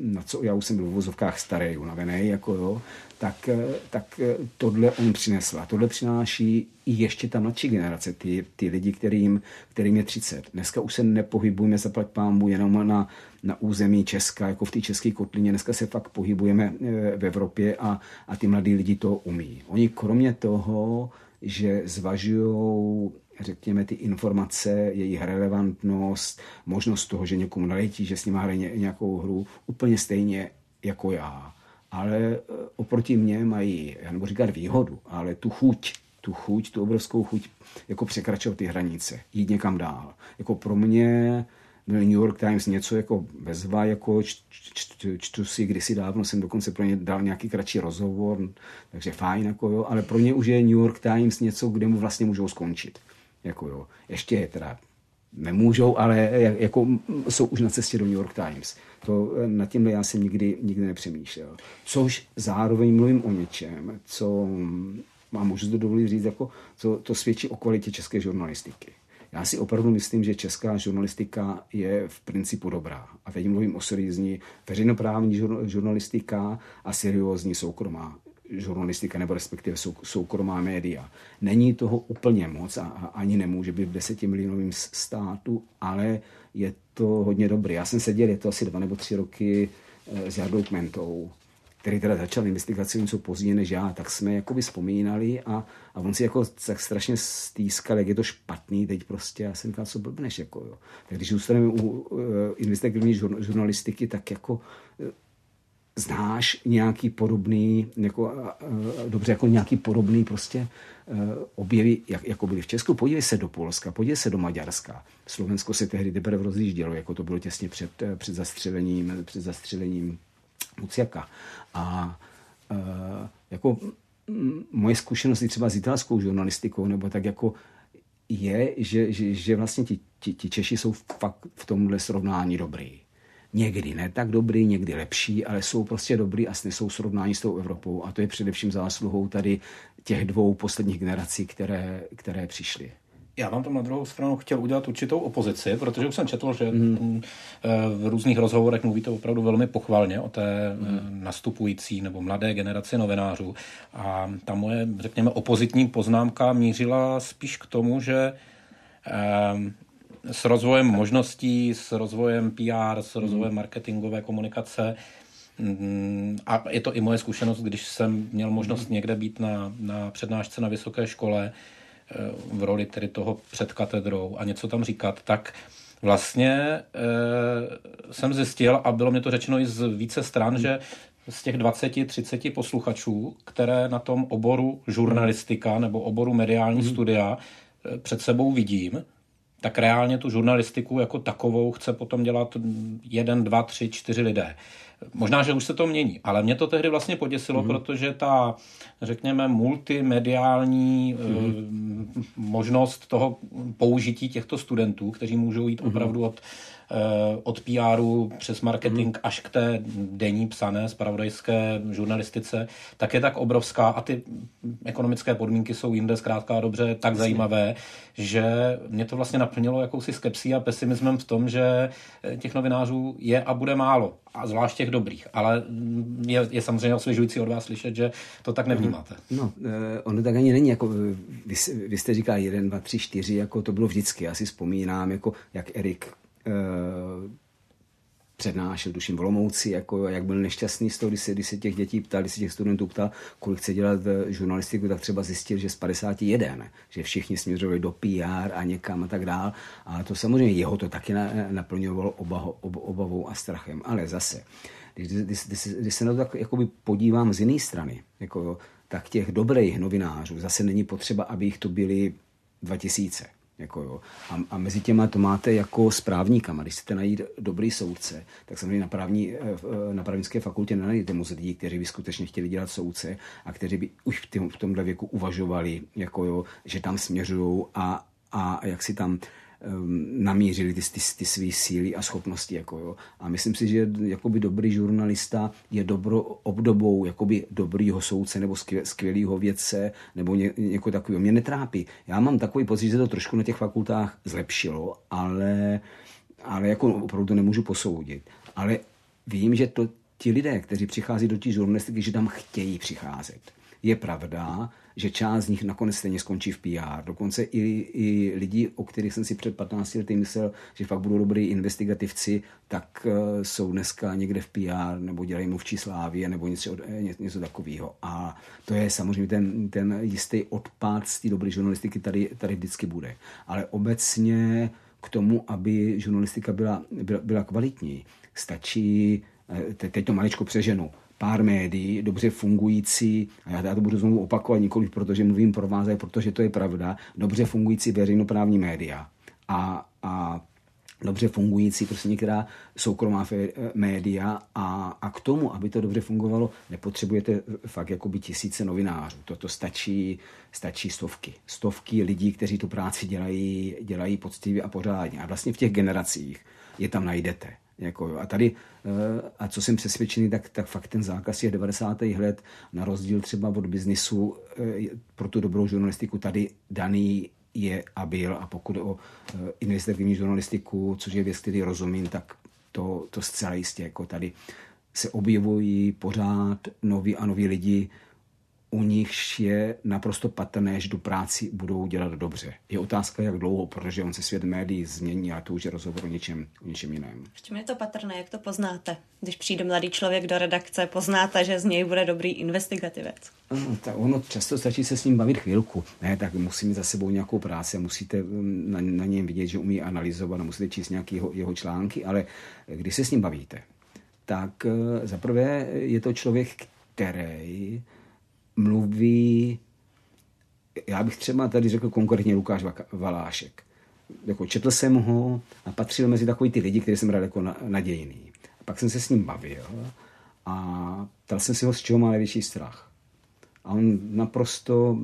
na co já už jsem byl v vozovkách starý, unavený, jako jo, tak, tak tohle on přinesl. A tohle přináší i ještě ta mladší generace, ty, ty lidi, kterým, kterým je 30. Dneska už se nepohybujeme zaplať pámu jenom na, na území Česka, jako v té české kotlině. Dneska se fakt pohybujeme eh, v Evropě a, a ty mladí lidi to umí. Oni kromě toho, že zvažují řekněme, ty informace, jejich relevantnost, možnost toho, že někomu naletí, že s ním hraje nějakou hru, úplně stejně jako já. Ale eh, oproti mně mají, já nebo říkat výhodu, ale tu chuť, tu chuť, tu obrovskou chuť, jako překračovat ty hranice, jít někam dál. Jako pro mě New York Times něco jako bezva, jako čtu, čtu si kdysi dávno, jsem dokonce pro ně dal nějaký kratší rozhovor, takže fajn, jako jo, ale pro ně už je New York Times něco, kde mu vlastně můžou skončit. Jako jo. Ještě je teda nemůžou, ale jako jsou už na cestě do New York Times. To, nad tímhle já jsem nikdy, nikdy nepřemýšlel. Což zároveň mluvím o něčem, co mám můžu to dovolit říct, jako, co to svědčí o kvalitě české žurnalistiky. Já si opravdu myslím, že česká žurnalistika je v principu dobrá. A teď mluvím o seriózní veřejnoprávní žurnalistika a seriózní soukromá žurnalistika nebo respektive sou, soukromá média. Není toho úplně moc a, a ani nemůže být v desetimilionovém státu, ale je to hodně dobrý. Já jsem seděl, je to asi dva nebo tři roky eh, s Jardou Kmentou který teda začal investigaci něco později než já, tak jsme jakoby vzpomínali a, a on si jako tak strašně stýskal, jak je to špatný teď prostě. Já jsem říkal, co blbneš, jako jo. Tak když zůstaneme u uh, investigativní žurnalistiky, tak jako uh, znáš nějaký podobný, jako, uh, dobře, jako nějaký podobný prostě uh, objevy, jak, jako byly v Česku. Podívej se do Polska, podívej se do Maďarska. Slovensko se tehdy teprve rozjíždělo, jako to bylo těsně před, před zastřelením, před zastřelením Muciaka. A e, jako moje zkušenosti třeba s italskou žurnalistikou, nebo tak jako je, že, že, že vlastně ti, ti, ti Češi jsou fakt v tomhle srovnání dobrý. Někdy ne tak dobrý, někdy lepší, ale jsou prostě dobrý a snesou srovnání s tou Evropou. A to je především zásluhou tady těch dvou posledních generací, které, které přišly. Já vám tam na druhou stranu chtěl udělat určitou opozici, protože už jsem četl, že mm. v různých rozhovorech mluvíte opravdu velmi pochvalně o té mm. nastupující nebo mladé generaci novinářů. A ta moje, řekněme, opozitní poznámka mířila spíš k tomu, že s rozvojem možností, s rozvojem PR, s rozvojem mm. marketingové komunikace mm, a je to i moje zkušenost, když jsem měl možnost někde být na, na přednášce na vysoké škole, v roli tedy toho před katedrou a něco tam říkat, tak vlastně e, jsem zjistil, a bylo mě to řečeno i z více stran, že z těch 20-30 posluchačů, které na tom oboru žurnalistika nebo oboru mediální hmm. studia e, před sebou vidím, tak reálně tu žurnalistiku jako takovou chce potom dělat jeden, dva, tři, čtyři lidé. Možná, že už se to mění, ale mě to tehdy vlastně poděsilo, mm. protože ta, řekněme, multimediální mm. e, možnost toho použití těchto studentů, kteří můžou jít mm. opravdu od od PRu přes marketing mm. až k té denní psané spravodajské žurnalistice, tak je tak obrovská a ty ekonomické podmínky jsou jinde zkrátka dobře tak zajímavé, že mě to vlastně naplnilo jakousi skepsí a pesimismem v tom, že eh, těch novinářů je a bude málo, a zvlášť těch dobrých. Ale je, je samozřejmě osvěžující od vás slyšet, že to tak nevnímáte. No, eh, ono tak ani není, jako vy, vy jste říkal jeden, dva, tři, čtyři, jako to bylo vždycky. Já si vzpomínám, jako jak Erik Eh, přednášel, tuším, v Olomouci, jako, jak byl nešťastný z toho, když se, když se těch dětí ptal, když se těch studentů ptal, kolik chce dělat žurnalistiku, tak třeba zjistil, že z 51, že všichni směřovali do PR a někam a tak dál. A to samozřejmě jeho to taky naplňovalo obavou, obavou a strachem. Ale zase, když, když, když, když se na to tak jakoby podívám z jiné strany, jako, tak těch dobrých novinářů zase není potřeba, aby jich to byli 2000 jako jo. A, a mezi těma to máte jako správníkama. Když chcete najít dobrý soudce, tak samozřejmě na, právní, eh, eh, na právnické fakultě nenajdete moc lidí, kteří by skutečně chtěli dělat soudce a kteří by už v, tom, v tomhle věku uvažovali, jako jo, že tam směřují a, a jak si tam namířili ty, ty, ty své síly a schopnosti. Jako jo. A myslím si, že jakoby dobrý žurnalista je dobro obdobou jakoby dobrýho soudce nebo skvělého vědce nebo ně, někoho takového. Mě netrápí. Já mám takový pocit, že to trošku na těch fakultách zlepšilo, ale, ale jako opravdu to nemůžu posoudit. Ale vím, že to ti lidé, kteří přichází do té žurnalistiky, že tam chtějí přicházet. Je pravda, že část z nich nakonec stejně skončí v PR. Dokonce i, i lidi, o kterých jsem si před 15 lety myslel, že fakt budou dobrý investigativci, tak uh, jsou dneska někde v PR nebo dělají mluvčí slávě nebo něco, něco, něco takového. A to je samozřejmě ten, ten jistý odpad z té dobré žurnalistiky tady, tady vždycky bude. Ale obecně k tomu, aby žurnalistika byla, byla, byla kvalitní, stačí, eh, teď to maličko přeženu, pár médií, dobře fungující, a já, to budu znovu opakovat nikoliv, protože mluvím pro vás, ale protože to je pravda, dobře fungující veřejnoprávní média a, a dobře fungující prostě některá soukromá média a, a k tomu, aby to dobře fungovalo, nepotřebujete fakt jakoby tisíce novinářů. Toto stačí, stačí stovky. Stovky lidí, kteří tu práci dělají, dělají poctivě a pořádně. A vlastně v těch generacích je tam najdete. Jako, a tady, eh, a co jsem přesvědčený, tak, tak fakt ten zákaz je 90. let, na rozdíl třeba od biznisu eh, pro tu dobrou žurnalistiku tady daný je a byl. A pokud o eh, investigativní žurnalistiku, což je věc, který rozumím, tak to, to zcela jistě. Jako tady se objevují pořád noví a noví lidi, u nichž je naprosto patrné, že tu práci budou dělat dobře. Je otázka, jak dlouho, protože on se svět médií změní a to už je rozhovor o něčem, o něčem jiném. V čem je to patrné, jak to poznáte? Když přijde mladý člověk do redakce, poznáte, že z něj bude dobrý investigativec? No, tak ono často stačí se s ním bavit chvilku. Ne, tak musí mít za sebou nějakou práci a musíte mm, na, na něm vidět, že umí analyzovat a musíte číst nějaké jeho, jeho články, ale když se s ním bavíte, tak eh, zaprvé je to člověk, který mluví, já bych třeba tady řekl konkrétně Lukáš Valášek. Jako četl jsem ho a patřil mezi takový ty lidi, které jsem rád jako nadějný. A pak jsem se s ním bavil a ptal jsem si ho, z čeho má největší strach. A on naprosto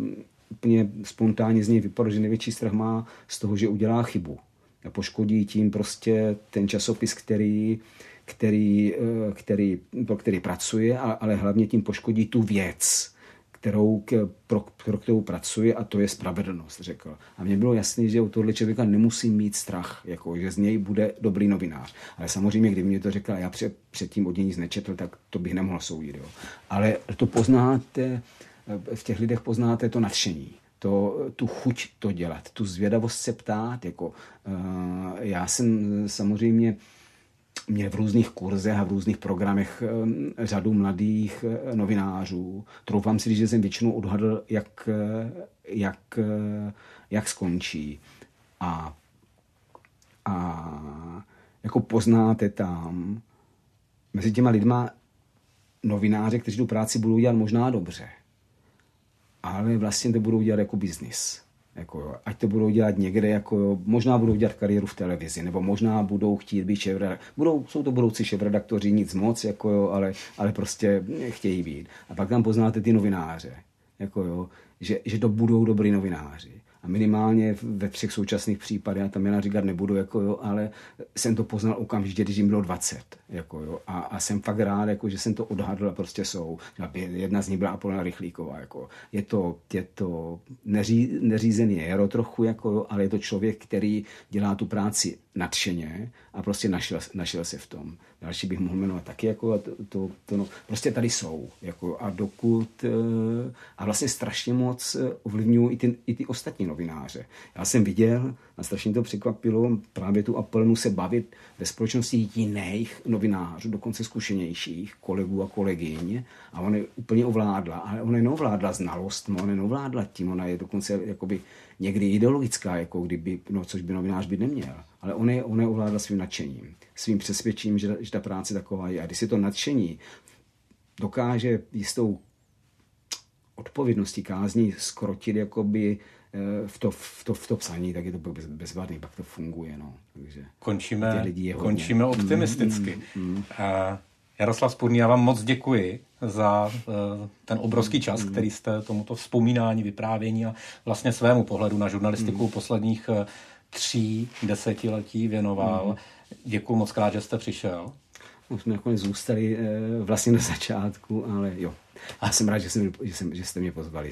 úplně spontánně z něj vypadl, že největší strach má z toho, že udělá chybu. A poškodí tím prostě ten časopis, který, který, eh, který, pro který pracuje, ale hlavně tím poškodí tu věc kterou, pro, pro kterou pracuje a to je spravedlnost, řekl. A mně bylo jasné, že u tohle člověka nemusí mít strach, jako, že z něj bude dobrý novinář. Ale samozřejmě, kdyby mě to řekl, já před, předtím od něj nic nečetl, tak to bych nemohl soudit. Jo. Ale to poznáte, v těch lidech poznáte to nadšení to, tu chuť to dělat, tu zvědavost se ptát. Jako, uh, já jsem samozřejmě měl v různých kurzech a v různých programech eh, řadu mladých eh, novinářů. Troufám si, že jsem většinou odhadl, jak, eh, jak, jak skončí. A, a jako poznáte tam mezi těma lidma novináře, kteří tu práci budou dělat možná dobře, ale vlastně to budou dělat jako biznis. Jako, ať to budou dělat někde, jako, možná budou dělat kariéru v televizi, nebo možná budou chtít být šéf budou, Jsou to budoucí šéfredaktoři, nic moc, jako, ale, ale prostě chtějí být. A pak tam poznáte ty novináře, jako, jo, že, že to budou dobrý novináři. A minimálně ve třech současných případech, já tam jména říkat nebudu, jako jo, ale jsem to poznal okamžitě, když jim bylo 20. Jako jo, a, a, jsem fakt rád, jako, že jsem to odhadl a prostě jsou. Jedna z nich byla Apolona Rychlíková. Jako. Je to, je to neří, neřízený jero trochu, jako, jo, ale je to člověk, který dělá tu práci nadšeně a prostě našel, našel se v tom. Další bych mohl jmenovat taky, jako to, to, to no, prostě tady jsou. Jako, a dokud, eh, a vlastně strašně moc eh, ovlivňují i ty, i ty ostatní novináře. Já jsem viděl, a strašně to překvapilo, právě tu Apelnu se bavit ve společnosti jiných novinářů, dokonce zkušenějších kolegů a kolegyň a ona je úplně ovládla, ale ona neovládla znalost, ona neovládla tím, ona je dokonce jakoby někdy ideologická, jako kdyby, no, což by novinář by neměl. Ale on je, on je ovládla svým nadšením, svým přesvědčením, že, že ta práce taková je. A když si to nadšení dokáže jistou odpovědností kázní skrotit jakoby v to, v to, v to psaní, tak je to bez, bezvadný, pak to funguje. No. Takže končíme, končíme optimisticky. Mm, mm, mm. A Jaroslav Spurný, já vám moc děkuji za uh, ten obrovský čas, mm. který jste tomuto vzpomínání, vyprávění a vlastně svému pohledu na žurnalistiku mm. posledních tří desetiletí věnoval. Mm. Děkuji moc krát, že jste přišel. No, jsme nakonec zůstali vlastně na začátku, ale jo. A jsem rád, že, jsem, že, jsem, že jste mě pozvali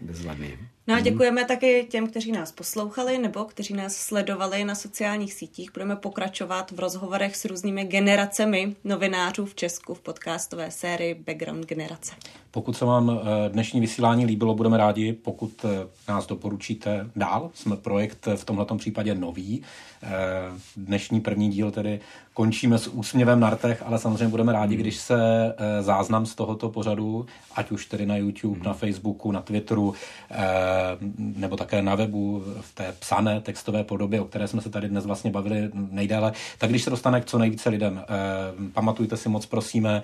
bezvadný. No a mhm. děkujeme taky těm, kteří nás poslouchali nebo kteří nás sledovali na sociálních sítích. Budeme pokračovat v rozhovorech s různými generacemi novinářů v Česku v podcastové sérii Background Generace. Pokud se vám eh, dnešní vysílání líbilo, budeme rádi, pokud eh, nás doporučíte dál. Jsme projekt v tomto případě nový. Eh, dnešní první díl tedy končíme s úsměvem na rtech, ale samozřejmě budeme rádi, když se záznam z tohoto pořadu, ať už tedy na YouTube, na Facebooku, na Twitteru, nebo také na webu v té psané textové podobě, o které jsme se tady dnes vlastně bavili nejdéle, tak když se dostane k co nejvíce lidem, pamatujte si moc prosíme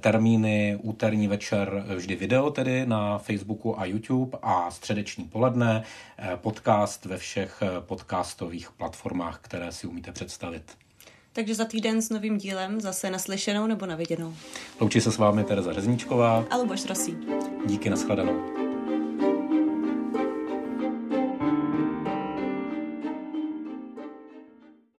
termíny úterní večer vždy video tedy na Facebooku a YouTube a středeční poledne eh, podcast ve všech eh, podcastových platformách, které si umíte představit. Takže za týden s novým dílem zase naslyšenou nebo naviděnou. Loučí se s vámi Tereza Řezníčková a Luboš Rosí. Díky, nashledanou.